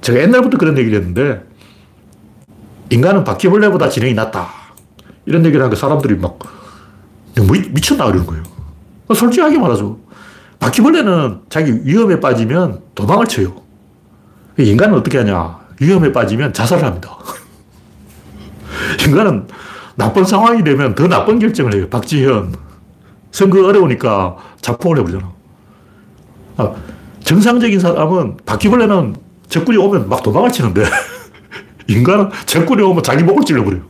제가 옛날부터 그런 얘기를 했는데 인간은 바퀴벌레보다 지능이 낮다. 이런 얘기를 하니까 사람들이 막 미쳤나 그러는 거예요. 솔직하게 말하죠. 바퀴벌레는 자기 위험에 빠지면 도망을 쳐요. 인간은 어떻게 하냐. 위험에 빠지면 자살을 합니다. 인간은 나쁜 상황이 되면 더 나쁜 결정을 해요. 박지현. 선거 어려우니까 자폭을 해버리잖아. 아, 정상적인 사람은 바퀴벌레는 적군이 오면 막 도망을 치는데 인간은 적군이 오면 자기 목을 찔러버려요.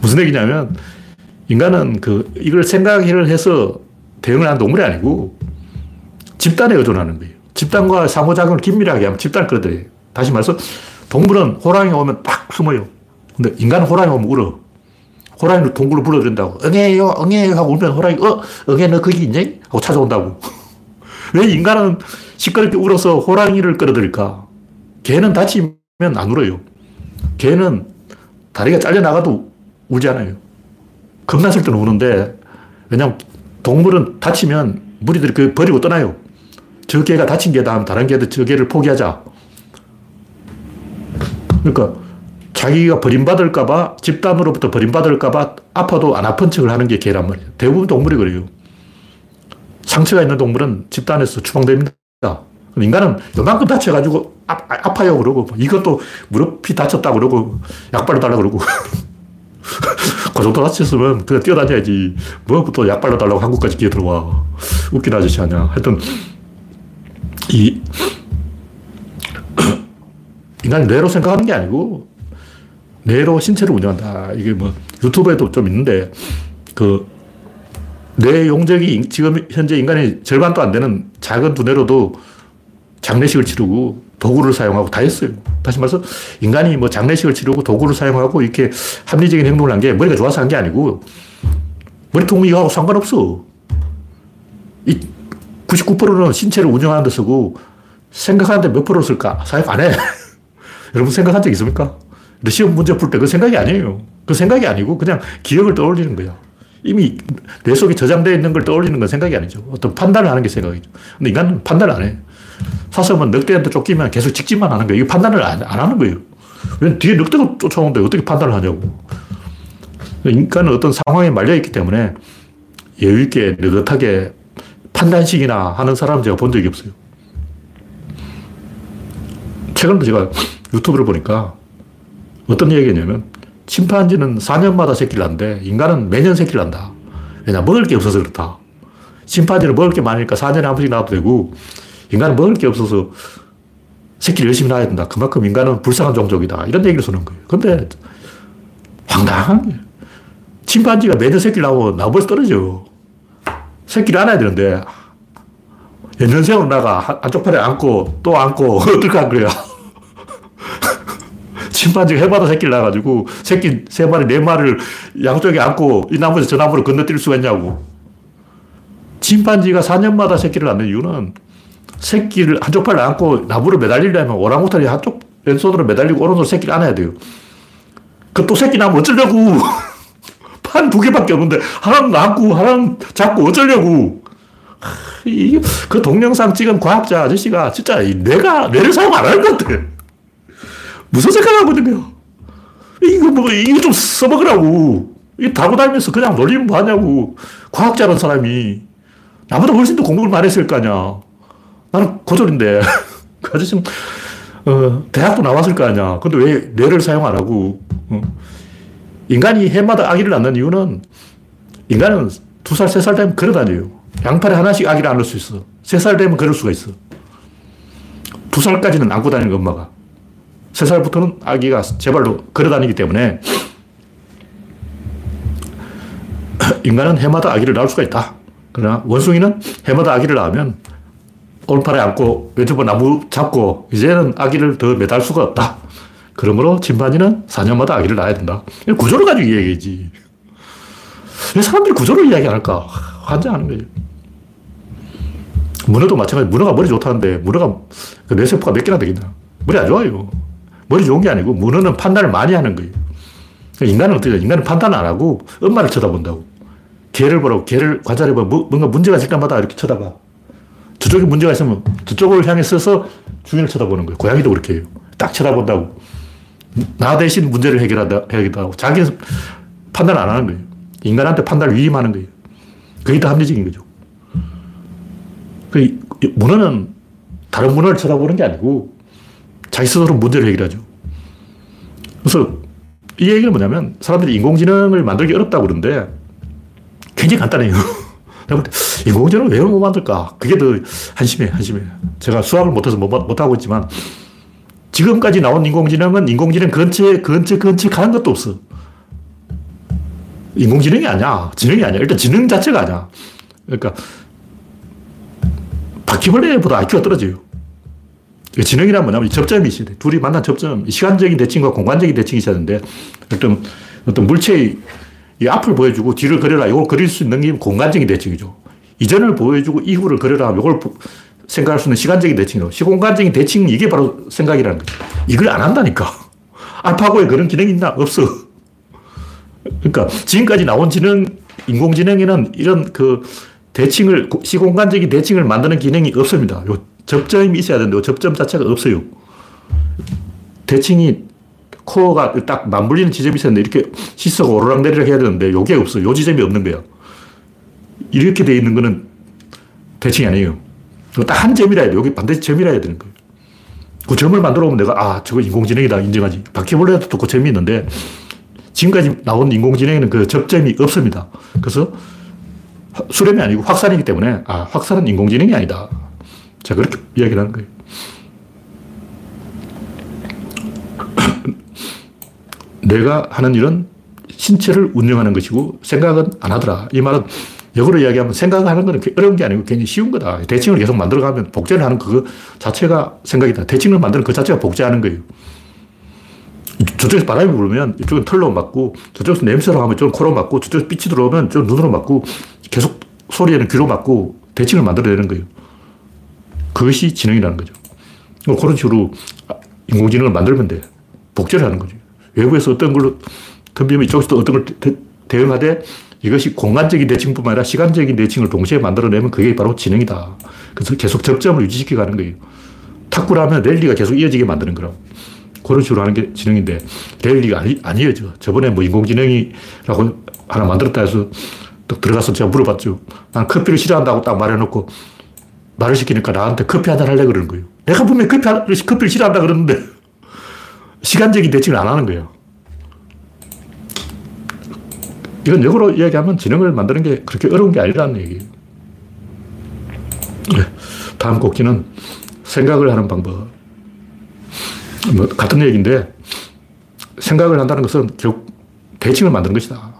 무슨 얘기냐면 인간은 그 이걸 생각을 해서 대응을 하는 동물이 아니고 집단에 의존하는 거예요. 집단과 상호작용을 긴밀하게 하면 집단을 끌어들여요. 다시 말해서 동물은 호랑이 오면 팍 숨어요. 근데 인간은 호랑이 오면 울어. 호랑이를 동굴로 불러들인다고. 응애요, 응애요 하고 울면 호랑이, 어, 응애 너 거기 있니? 하고 찾아온다고. 왜 인간은 시끄럽게 울어서 호랑이를 끌어들일까? 개는 다치면 안 울어요. 개는 다리가 잘려나가도 울지 않아요. 겁났을 때는 우는데, 왜냐면 동물은 다치면 무리들이 그 버리고 떠나요. 저 개가 다친 개다 하면 다른 개도 저 개를 포기하자. 그러니까 자기가 버림받을까봐, 집단으로부터 버림받을까봐 아파도 안 아픈 척을 하는 게 개란 말이에요. 대부분 동물이 그래요. 상처가 있는 동물은 집단에서 추방됩니다. 인간은 요만큼 다쳐가지고 아, 아 파요 그러고 이것도 무릎이 다쳤다 그러고 약 발라달라 그러고 그 정도 다쳤으면 그냥 뛰어다녀야지. 뭐부터 약 발라달라고 한국까지 기어 들어와. 웃긴 아저씨 아니야. 하여튼 이 인간이 뇌로 생각하는 게 아니고 뇌로 신체를 운영한다. 이게 뭐 유튜브에도 좀 있는데 그 뇌 용적이 지금 현재 인간의 절반도 안 되는 작은 두뇌로도 장례식을 치르고 도구를 사용하고 다 했어요. 다시 말해서 인간이 뭐 장례식을 치르고 도구를 사용하고 이렇게 합리적인 행동을 한 게 머리가 좋아서 한 게 아니고 머리통 이거하고 상관없어. 이 99%는 신체를 운영하는 데 쓰고 생각하는데 몇 프로를 쓸까? 생각 안 해. 여러분 생각한 적 있습니까? 시험 문제 풀 때 그 생각이 아니에요. 그 생각이 아니고 그냥 기억을 떠올리는 거야. 이미 뇌 속에 저장되어 있는 걸 떠올리는 건 생각이 아니죠. 어떤 판단을 하는 게 생각이죠. 근데 인간은 판단을 안 해. 사슴은 늑대한테 쫓기면 계속 직진만 하는 거예요. 이 판단을 안, 안 하는 거예요. 왜 뒤에 늑대가 쫓아오는데 어떻게 판단을 하냐고. 인간은 어떤 상황에 말려있기 때문에 여유있게 느긋하게 판단식이나 하는 사람 제가 본 적이 없어요. 최근에 제가 유튜브를 보니까 어떤 얘기냐면 침판지는 4년마다 새끼를 낳는데 인간은 매년 새끼를 낳는다. 왜냐, 먹을 게 없어서 그렇다. 침판지는 먹을 게 많으니까 4년에 한 번씩 낳아도 되고 인간은 먹을 게 없어서 새끼를 열심히 낳아야 된다. 그만큼 인간은 불쌍한 종족이다. 이런 얘기를 쓰는 거예요. 근데 황당한 게 침판지가 매년 새끼를 낳으면 나무에서 떨어져. 새끼를 안아야 되는데 연년생으로 나가. 한쪽 팔에 안고, 또 안고, 한 거야. 침판지가 해마다 새끼를 낳아가지고, 새끼 세 마리, 네 마리를 양쪽에 안고, 이 나무에서 저 나무로 건너뛸 수가 있냐고. 침판지가 4년마다 새끼를 낳는 이유는, 새끼를 한쪽 팔을 안고 나무로 매달리려면 오랑우탄이 한쪽 왼손으로 매달리고 오른손으로 새끼를 안아야 돼요. 그 또 새끼 나면 어쩌려고. 판 두 개밖에 없는데, 하나는 안고, 하나는 잡고 어쩌려고. 그 동영상 찍은 과학자 아저씨가 진짜 뇌가, 뇌를 사용 안 하는 것 같아. 무슨 생각을 거야? 이거 뭐, 이거 좀 써먹으라고. 이 다고 다니면서 그냥 놀리면 뭐 하냐고. 과학자라는 사람이. 나보다 훨씬 더 공부를 많이 했을 거 아니야. 나는 고졸인데. 그 아저씨는, 어, 대학도 나왔을 거 아니야. 근데 왜 뇌를 사용 안 하고. 어. 인간이 해마다 아기를 낳는 이유는 인간은 두 살, 세 살 되면 걸어 다녀요. 양팔에 하나씩 아기를 안을 수 있어. 세 살 되면 걸을 수가 있어. 두 살까지는 안고 다니는 엄마가. 세 살부터는 아기가 제발로 걸어 다니기 때문에 인간은 해마다 아기를 낳을 수가 있다. 그러나 원숭이는 해마다 아기를 낳으면 오른팔에 안고 왼쪽으로 나무 잡고 이제는 아기를 더 매달 수가 없다. 그러므로 침판지는 4년마다 아기를 낳아야 된다. 구조를 가지고 이야기지. 왜 사람들이 구조를 이야기 안 할까? 환장하는 거예요. 문어도 마찬가지. 문어가 머리 좋다는데 문어가 그 뇌세포가 몇 개나 되겠나? 머리 안 좋아요. 머리 좋은 게 아니고 문어는 판단을 많이 하는 거예요. 인간은 어떻게 인간은 판단 안 하고 엄마를 쳐다본다고. 개를 보라고 개를 관찰해봐. 뭐, 뭔가 문제가 있을 때마다 이렇게 쳐다봐. 저쪽에 문제가 있으면 저쪽을 향해 서서 주인을 쳐다보는 거예요. 고양이도 그렇게 해요. 딱 쳐다본다고. 나 대신 문제를 해결하다, 해야겠다고. 자기는 판단 안 하는 거예요. 인간한테 판단을 위임하는 거예요. 그게 더 합리적인 거죠. 그 문어는 다른 문어를 쳐다보는 게 아니고 자기 스스로 문제를 해결하죠. 그래서 이 얘기는 뭐냐면 사람들이 인공지능을 만들기 어렵다고 그러는데 굉장히 간단해요. 인공지능을 왜못 만들까? 그게 더 한심해, 한심해. 제가 수학을 못해서 못하고 있지만 지금까지 나온 인공지능은 인공지능 근처에, 근처, 근처 가는 것도 없어. 인공지능이 아니야. 지능이 아니야. 일단 지능 자체가 아니야. 그러니까, 바퀴벌레보다 IQ가 떨어져요. 지능이란 뭐냐면 접점이 있어야 돼. 둘이 만난 접점. 시간적인 대칭과 공간적인 대칭이 있어야 되는데, 어떤, 어떤 물체의 이 앞을 보여주고 뒤를 그려라. 이걸 그릴 수 있는 게 공간적인 대칭이죠. 이전을 보여주고 이후를 그려라. 이걸 생각할 수 있는 시간적인 대칭이죠. 시공간적인 대칭, 이게 바로 생각이라는 거죠. 이걸 안 한다니까. 알파고에 그런 기능이 있나? 없어. 그러니까 지금까지 나온 지능, 인공지능에는 이런 그 대칭을, 시공간적인 대칭을 만드는 기능이 없습니다. 요 접점이 있어야 되는데 접점 자체가 없어요. 대칭이 코어가 딱 맞물리는 지점이 있었는데 이렇게 시서가 오르락내리락 해야 되는데 요게 없어. 요 지점이 없는 거야. 이렇게 돼 있는 거는 대칭이 아니에요. 딱 한 점이라 해야 돼. 여기 반드시 점이라 해야 되는 거예요. 그 점을 만들어 오면 내가, 아, 저거 인공지능이다. 인정하지. 바퀴벌레도 그 점이 있는데, 지금까지 나온 인공지능에는 그 접점이 없습니다. 그래서 수렴이 아니고 확산이기 때문에, 아, 확산은 인공지능이 아니다. 자, 그렇게 이야기를 하는 거예요. 내가 하는 일은 신체를 운영하는 것이고 생각은 안 하더라. 이 말은 역으로 이야기하면 생각하는 거는 어려운 게 아니고 굉장히 쉬운 거다. 대칭을 계속 만들어가면 복제를 하는 그 자체가 생각이다. 대칭을 만드는 그 자체가 복제하는 거예요. 저쪽에서 바람이 불면 이쪽은 털로 맞고 저쪽에서 냄새로 하면 좀 코로 맞고 저쪽에서 빛이 들어오면 좀 눈으로 맞고 계속 소리에는 귀로 맞고 대칭을 만들어내는 거예요. 그것이 지능이라는 거죠. 그런 식으로 인공지능을 만들면 돼. 복제를 하는 거죠. 외부에서 어떤 걸로 덤비면 이쪽에서 어떤 걸 대, 대응하되 이것이 공간적인 대칭뿐만 아니라 시간적인 대칭을 동시에 만들어내면 그게 바로 지능이다. 그래서 계속 접점을 유지시켜 가는 거예요. 탁구라면 랠리가 계속 이어지게 만드는 거라고. 그런 식으로 하는 게 지능인데 랠리가 아니, 안 이어져. 저번에 뭐 인공지능이라고 하나 만들었다 해서 딱 들어가서 제가 물어봤죠. 난 커피를 싫어한다고 딱 말해놓고 말을 시키니까 나한테 커피 한 잔 할래 그러는 거예요. 내가 분명히 커피, 커피를 싫어한다 그러는데 시간적인 대칭을 안 하는 거예요. 이건 역으로 이야기하면 지능을 만드는 게 그렇게 어려운 게 아니라는 얘기예요. 네. 다음 꼭지는 생각을 하는 방법. 뭐 같은 얘기인데 생각을 한다는 것은 결국 대칭을 만드는 것이다.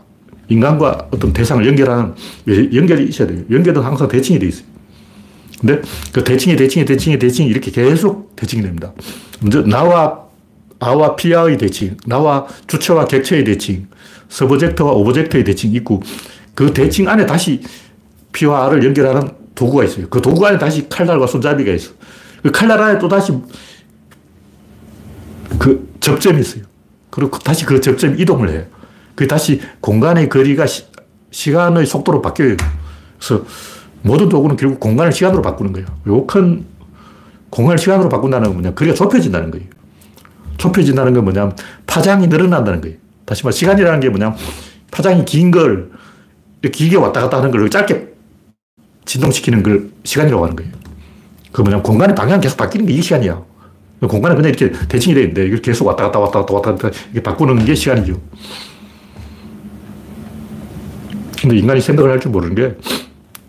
인간과 어떤 대상을 연결하는 연결이 있어야 돼요. 연결은 항상 대칭이 돼 있어요. 근데 그 대칭이 대칭이 대칭이 대칭이 이렇게 계속 대칭이 됩니다. 먼저 나와 아와 피아의 대칭, 나와 주체와 객체의 대칭, subject와 object의 대칭이 있고 그 대칭 안에 다시 피와 아를 연결하는 도구가 있어요. 그 도구 안에 다시 칼날과 손잡이가 있어. 그 칼날 안에 또 다시 그 접점이 있어요. 그리고 다시 그 접점 이동을 해요. 그 다시 공간의 거리가 시, 간의 속도로 바뀌어요. 그래서 모든 도구는 결국 공간을 시간으로 바꾸는 거예요. 요큰 공간을 시간으로 바꾼다는 건 뭐냐. 거리가 좁혀진다는 거예요. 좁혀진다는 건 뭐냐면 파장이 늘어난다는 거예요. 다시 말해 시간이라는 게 뭐냐면 파장이 긴 걸 길게 왔다 갔다 하는 걸 짧게 진동시키는 걸 시간이라고 하는 거예요. 그 뭐냐면 공간의 방향이 계속 바뀌는 게 이게 시간이야. 공간은 그냥 이렇게 대칭이 되어 있는데 이걸 계속 왔다 갔다 왔다 갔다 왔다 갔다 이렇게 바꾸는 게 시간이죠. 근데 인간이 생각을 할 줄 모르는 게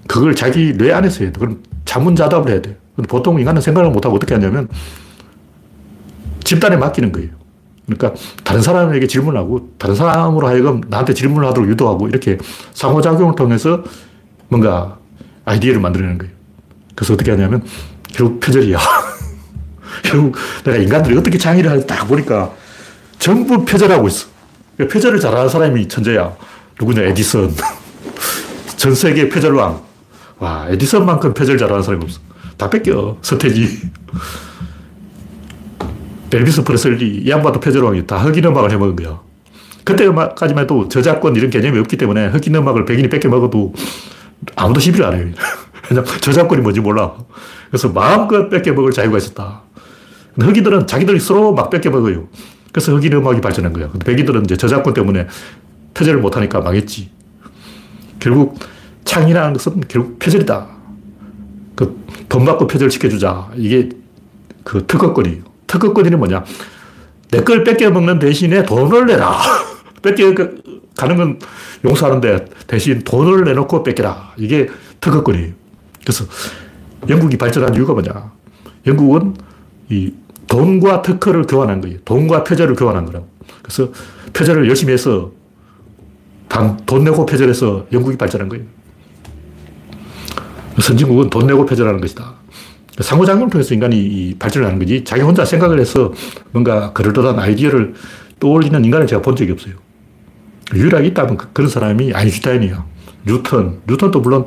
그걸 자기 뇌 안에서 해야 돼. 그럼 자문자답을 해야 돼. 근데 보통 인간은 생각을 못하고 어떻게 하냐면 집단에 맡기는 거예요. 그러니까 다른 사람에게 질문하고 다른 사람으로 하여금 나한테 질문을 하도록 유도하고 이렇게 상호작용을 통해서 뭔가 아이디어를 만들어내는 거예요. 그래서 어떻게 하냐면 결국 표절이야. 결국 내가 인간들이 어떻게 창의를 하는지 딱 보니까 전부 표절하고 있어. 표절을 잘하는 사람이 천재야. 누구냐, 에디슨. 전 세계 표절왕. 와, 에디슨만큼 표절 잘하는 사람이 없어. 다 뺏겨, 서태지. 엘비스 프레슬리, 이 양반도 표절왕이 다 흑인 음악을 해먹은 거야. 그때까지만 해도 저작권 이런 개념이 없기 때문에 흑인 음악을 백인이 뺏겨 먹어도 아무도 시비를 안 해요. 왜냐면 저작권이 뭔지 몰라. 그래서 마음껏 뺏겨 먹을 자유가 있었다. 흑인들은 자기들이 서로 막 뺏겨 먹어요. 그래서 흑인 음악이 발전한 거야. 근데 백인들은 이제 저작권 때문에 표절을 못하니까 망했지. 결국 창이라는 것은 결국 표절이다. 그 돈 받고 표절 시켜주자. 이게 그 특허권이에요. 특허권이 뭐냐. 내 걸 뺏겨먹는 대신에 돈을 내라. 뺏겨 가는 건 용서하는데 대신 돈을 내놓고 뺏겨라. 이게 특허권이에요. 그래서 영국이 발전한 이유가 뭐냐. 영국은 이 돈과 특허를 교환한 거예요. 돈과 표절을 교환한 거라고. 그래서 표절을 열심히 해서 돈 내고 표절해서 영국이 발전한 거예요. 선진국은 돈 내고 표절하는 것이다. 상호작용을 통해서 인간이 발전을 하는 거지 자기 혼자 생각을 해서 뭔가 그럴듯한 아이디어를 떠올리는 인간을 제가 본 적이 없어요. 유일하게 있다면 그, 그런 사람이 아인슈타인이야. 뉴턴. 뉴턴도 물론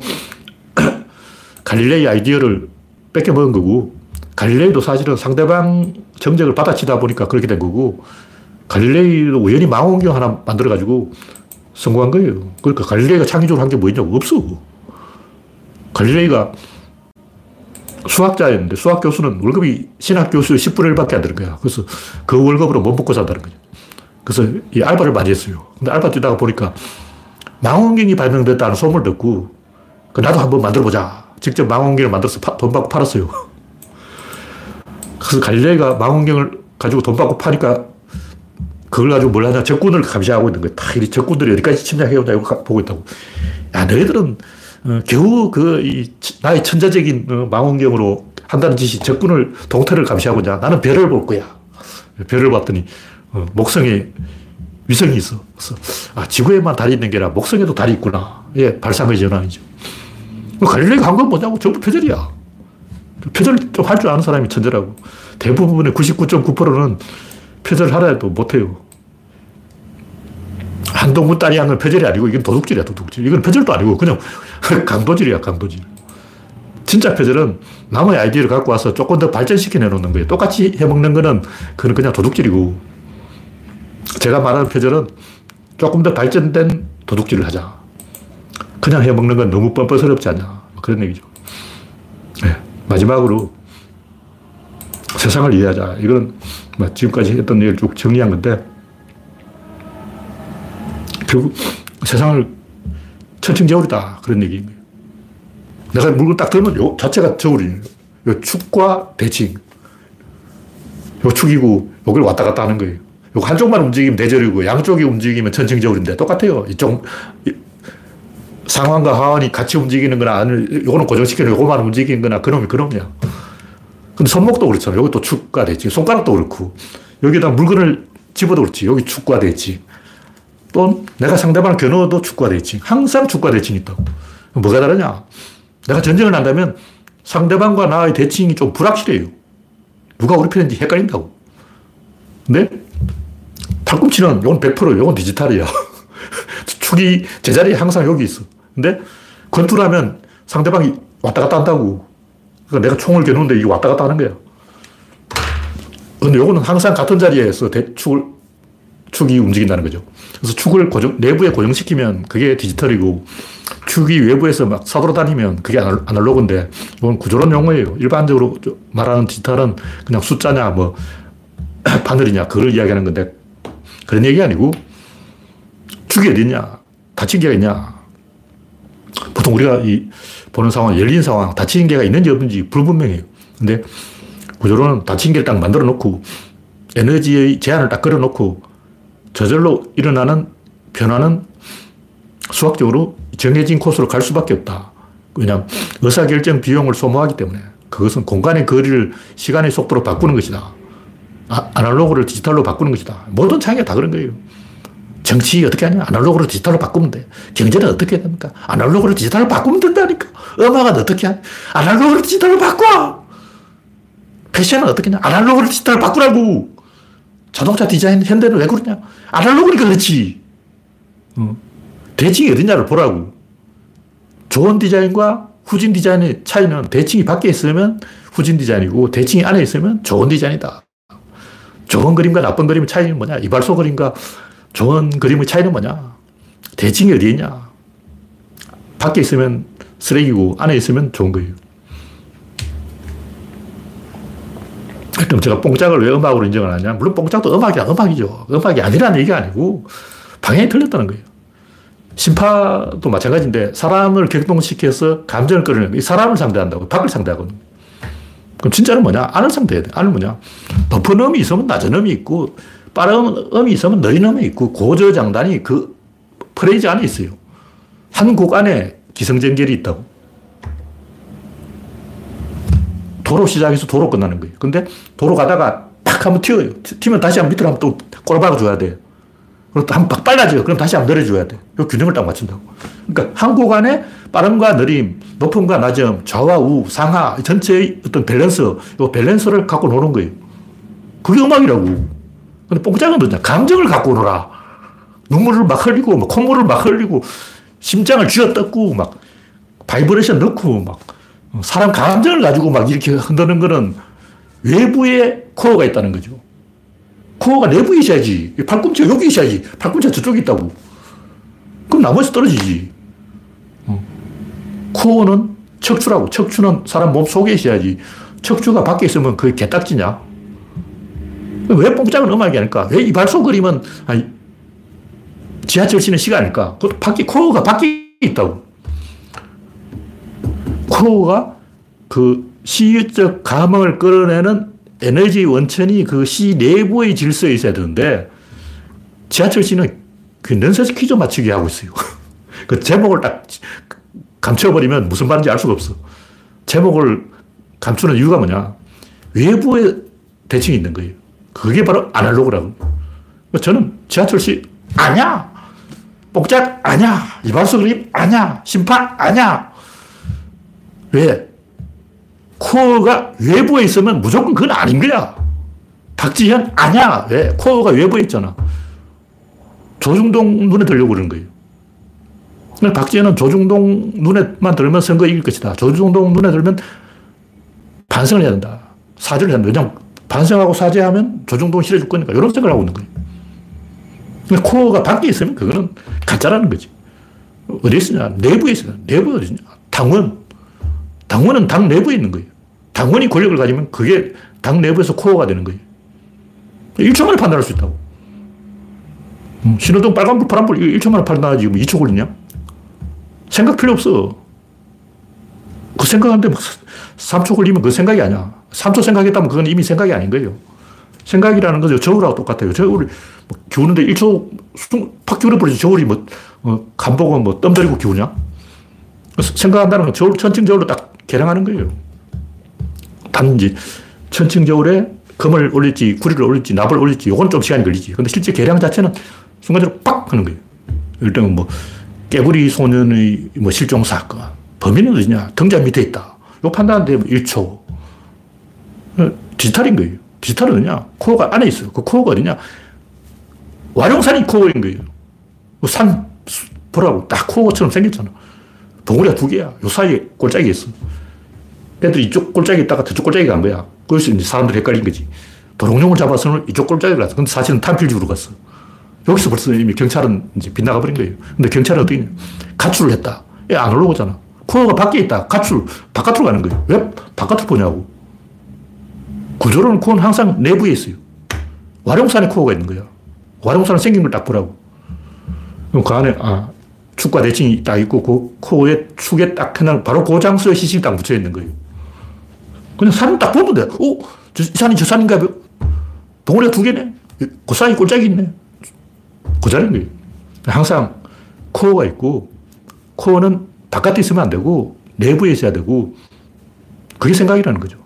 갈릴레이 아이디어를 뺏겨 먹은 거고 갈릴레이도 사실은 상대방 정적을 받아치다 보니까 그렇게 된 거고 갈릴레이도 우연히 망원경 하나 만들어가지고 성공한 거예요. 그러니까 갈릴레이가 창의적으로 한 게 뭐냐고 없어. 갈릴레이가 수학자였는데 수학 교수는 월급이 신학 교수의 10분의 1밖에 안 되는 거야. 그래서 그 월급으로 못 먹고 산다는 거죠. 그래서 이 알바를 많이 했어요. 근데 알바 뛰다가 보니까 망원경이 발명됐다는 소문을 듣고 그 나도 한번 만들어보자. 직접 망원경을 만들어서 파, 돈 받고 팔았어요. 그래서 갈릴레이가 망원경을 가지고 돈 받고 파니까 그걸 가지고 뭘 하냐. 적군을 감시하고 있는 거야. 다이 적군들이 어디까지 침략해오냐 이거 보고 있다고. 야, 너희들은 어, 겨우 그, 이, 나의 천재적인 어, 망원경으로 한다는 짓이 적군을, 동태를 감시하고 있냐. 나는 별을 볼 거야. 별을 봤더니, 어, 목성에 위성이 있어. 그래서, 아, 지구에만 달이 있는 게 아니라 목성에도 달이 있구나. 예, 발상의 전환이죠. 갈릴레이가 한건 뭐냐고 전부 표절이야. 표절 좀 할 줄 아는 사람이 천재라고. 대부분의 99.9%는 표절 하라 해도 못해요. 한동훈 딸이 한건 표절이 아니고 이건 도둑질이야, 도둑질. 이건 표절도 아니고 그냥 강도질이야, 강도질. 진짜 표절은 남의 아이디어를 갖고 와서 조금 더 발전시켜 내놓는 거예요. 똑같이 해먹는 거는 그건 그냥 도둑질이고 제가 말하는 표절은 조금 더 발전된 도둑질을 하자. 그냥 해먹는 건 너무 뻔뻔스럽지 않냐. 뭐 그런 얘기죠. 네. 마지막으로 세상을 이해하자. 이건 뭐 지금까지 했던 얘기를 쭉 정리한 건데 결국 세상을 천층저울이다. 그런 얘기인 거예요. 내가 물건 딱 들면 요 자체가 저울이에요. 요 축과 대칭. 요 축이고 요걸 왔다 갔다 하는 거예요. 요 한쪽만 움직이면 대절이고 양쪽이 움직이면 천층저울인데 똑같아요. 이쪽 상황과 하원이 같이 움직이는 거나 아니면 요거는 고정시키는 요거만 움직이는 거나 그놈이 그놈이야. 근데 손목도 그렇잖아. 여기 또 축과 대칭. 손가락도 그렇고. 여기다 물건을 집어도 그렇지. 여기 축과 대칭. 또 내가 상대방을 겨누어도 축과 대칭. 항상 축과 대칭이 있다고. 뭐가 다르냐? 내가 전쟁을 한다면 상대방과 나의 대칭이 좀 불확실해요. 누가 우리 편인지 헷갈린다고. 근데 팔꿈치는 이건 100%, 이건 디지털이야. 축이 제자리에 항상 여기 있어. 근데 권투라면 상대방이 왔다 갔다 한다고. 그러니까 내가 총을 겨누는데 이게 왔다 갔다 하는 거야. 근데 요거는 항상 같은 자리에서 대축을, 축이 움직인다는 거죠. 그래서 축을 고정, 내부에 고정시키면 그게 디지털이고 축이 외부에서 막 서돌아 다니면 그게 아날로그인데 이건 구조론 용어예요. 일반적으로 말하는 디지털은 그냥 숫자냐 뭐 바늘이냐 그걸 이야기하는 건데 그런 얘기 아니고 축이 어디냐 다친 개가 있냐 보통 우리가 이 보는 상황 열린 상황 다친 개가 있는지 없는지 불분명해요. 근데 구조론은 다친 개를 딱 만들어 놓고 에너지의 제한을 딱 걸어 놓고 저절로 일어나는 변화는 수학적으로 정해진 코스로 갈 수밖에 없다. 왜냐하면 의사결정 비용을 소모하기 때문에 그것은 공간의 거리를 시간의 속도로 바꾸는 것이다. 아, 아날로그를 디지털로 바꾸는 것이다. 모든 창의가 다 그런 거예요. 정치 어떻게 하냐? 아날로그로 디지털로 바꾸면 돼. 경제는 어떻게 됩니까? 아날로그로 디지털로 바꾸면 된다니까. 음악은 어떻게 하냐? 아날로그로 디지털로 바꿔! 패션은 어떻게 하냐? 아날로그로 디지털로 바꾸라고! 자동차 디자인 현대는 왜 그러냐? 아날로그니까 그렇지. 어. 대칭이 어딨냐를 보라고. 좋은 디자인과 후진 디자인의 차이는 대칭이 밖에 있으면 후진 디자인이고 대칭이 안에 있으면 좋은 디자인이다. 좋은 그림과 나쁜 그림의 차이는 뭐냐? 이발소 그림과 좋은 그림의 차이는 뭐냐? 대칭이 어디 있냐? 밖에 있으면 쓰레기고 안에 있으면 좋은 거예요. 그럼 제가 뽕짝을 왜 음악으로 인정을 하냐? 물론 뽕짝도 음악이야, 음악이죠. 음악이 아니라는 얘기가 아니고 방향이 틀렸다는 거예요. 심파도 마찬가지인데 사람을 격동시켜서 감정을 끌어내는 거예요. 사람을 상대한다고, 밖을 상대하거든요. 그럼 진짜는 뭐냐? 안을 상대해야 돼. 안은 뭐냐? 높은 음이 있으면 낮은 음이 있고, 빠른 음이 있으면 느린 음이 있고, 고저장단이 그 프레이즈 안에 있어요. 한 곡 안에 기승전결이 있다고. 도로 시작해서 도로 끝나는 거예요. 근데 도로 가다가 팍 한번 튀어요. 튀면 다시 한번 밑으로 한번 또 꼬라박아 줘야 돼요. 그리고 또한번 빨라져요. 그럼 다시 한번 내려줘야 돼. 요 균형을 딱 맞춘다고. 그러니까 한곡 안에 빠름과 느림, 높음과 낮음, 좌와 우, 상하, 전체의 어떤 밸런스, 요 밸런스를 갖고 노는 거예요. 그게 음악이라고. 근데 뽕짝은 뭐냐? 감정을 갖고 놀아. 눈물을 막 흘리고, 막 콧물을 막 흘리고, 심장을 쥐어 뜯고, 막 바이브레이션 넣고, 막 사람 감정을 가지고 막 이렇게 흔드는 거는 외부에 코어가 있다는 거죠. 코어가 내부에 있어야지. 팔꿈치가 여기 있어야지. 팔꿈치가 저쪽에 있다고. 그럼 나머지 떨어지지. 어. 코어는 척추라고. 척추는 사람 몸 속에 있어야지. 척추가 밖에 있으면 그게 개딱지냐? 왜 뽕짝은 음악이 아닐까? 왜 이발소 그림은 아니, 지하철 쉬는 시간 아닐까? 그 밖에, 코어가 밖에 있다고. 코어가 그 시적 감흥을 끌어내는 에너지 원천이 그 시 내부의 질서에 있어야 되는데 지하철 시는 그 넌센스 퀴즈 맞추기 하고 있어요. 그 제목을 딱 감춰버리면 무슨 말인지 알 수가 없어. 제목을 감추는 이유가 뭐냐. 외부에 대칭이 있는 거예요. 그게 바로 아날로그라고. 저는 지하철 시 아냐. 뽕짝 아냐. 이발소 그림 아냐. 심판 아냐. 왜? 코어가 외부에 있으면 무조건 그건 아닌 거야. 박지현 아니야. 왜? 코어가 외부에 있잖아. 조중동 눈에 들려고 그러는 거예요. 박지현은 조중동 눈에만 들면 선거 이길 것이다. 조중동 눈에 들면 반성을 해야 된다. 사죄를 해야 된다. 왜냐면 반성하고 사죄하면 조중동 실어줄 거니까. 이런 생각을 하고 있는 거예요. 코어가 밖에 있으면 그거는 가짜라는 거지. 어디 있으냐? 내부에 있으냐? 내부에 어디냐? 당원. 당원은 당 내부에 있는 거예요. 당원이 권력을 가지면 그게 당 내부에서 코어가 되는 거예요. 1초 만에 판단할 수 있다고. 음, 신호등 빨간불, 파란불, 1초 만에 판단하지. 뭐 2초 걸리냐? 생각 필요 없어. 그 생각하는데 막 3초 걸리면 그 생각이 아니야. 3초 생각했다면 그건 이미 생각이 아닌 거예요. 생각이라는 거죠. 저울하고 똑같아요. 저울이 뭐 기우는데 1초 팍 기울어버리지. 저울이 뭐, 어, 간복은 뭐 뜸들이고 기우냐? 생각한다는 건 저울, 천칭 저울로 딱 계량하는 거예요. 단지 천칭 저울에 금을 올릴지, 구리를 올릴지, 납을 올릴지, 요건 좀 시간이 걸리지. 근데 실제 계량 자체는 순간적으로 빡 하는 거예요. 예를 뭐, 깨구리 소년의 뭐 실종 사건. 범인은 어디냐? 등잔 밑에 있다. 요 판단하는데 1초. 어, 디지털인 거예요. 디지털은 뭐냐? 코어가 안에 있어요. 그 코어가 어디냐? 와룡산이 코어인 거예요. 그산 보라고 딱 코어처럼 생겼잖아. 덩어리가 두 개야. 요 사이에 꼴짝이 있어. 애들이 이쪽 꼴짝이 있다가 저쪽 꼴짝이 간 거야. 그래서 이제 사람들이 헷갈린 거지. 도롱뇽을 잡아서는 이쪽 꼴짝이를 갔어. 근데 사실은 탄필죽으로 갔어. 여기서 벌써 이미 경찰은 이제 빗나가 버린 거예요. 근데 경찰은 어떻게 했냐. 가출을 했다. 얘안 올라오잖아. 코어가 밖에 있다. 가출, 바깥으로 가는 거예요. 왜 바깥으로 보냐고. 구조로는 코어는 항상 내부에 있어요. 와룡산에 코어가 있는 거야. 와룡산은 생긴 걸 딱 보라고. 그럼 그 안에, 아, 축과 대칭이 딱 있고, 그 코어의 축에 딱 그냥 바로 그 장소에 시신이 딱 묻혀 있는 거예요. 그냥 산을 딱 보면 돼. 어? 저, 이 산이 저 산인가? 동호리가 두 개네? 그 사이 꼴짝이 있네. 그 자리인 거예요. 항상 코어가 있고, 코어는 바깥에 있으면 안 되고, 내부에 있어야 되고, 그게 생각이라는 거죠.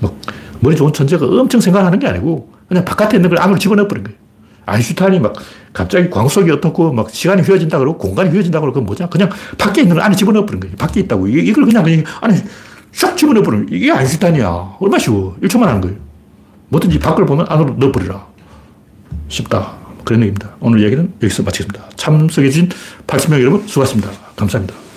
뭐, 머리 좋은 천재가 엄청 생각하는 게 아니고, 그냥 바깥에 있는 걸 안으로 집어넣어버린 거예요. 아인슈타인이 막 갑자기 광속이 어떻고 막 시간이 휘어진다 그러고 공간이 휘어진다 그러고 그건 뭐냐? 그냥 밖에 있는 걸 안에 집어넣어버린 거예요. 밖에 있다고. 이걸 그냥, 그냥 안에 샥 집어넣어 버리는 이게 아인슈타인이야. 얼마 쉬워. 1초만 하는 거예요. 뭐든지 밖을 보면 안으로 넣어버리라. 쉽다. 그런 얘기입니다. 오늘 얘기는 여기서 마치겠습니다. 참석해주신 80명 여러분 수고하셨습니다. 감사합니다.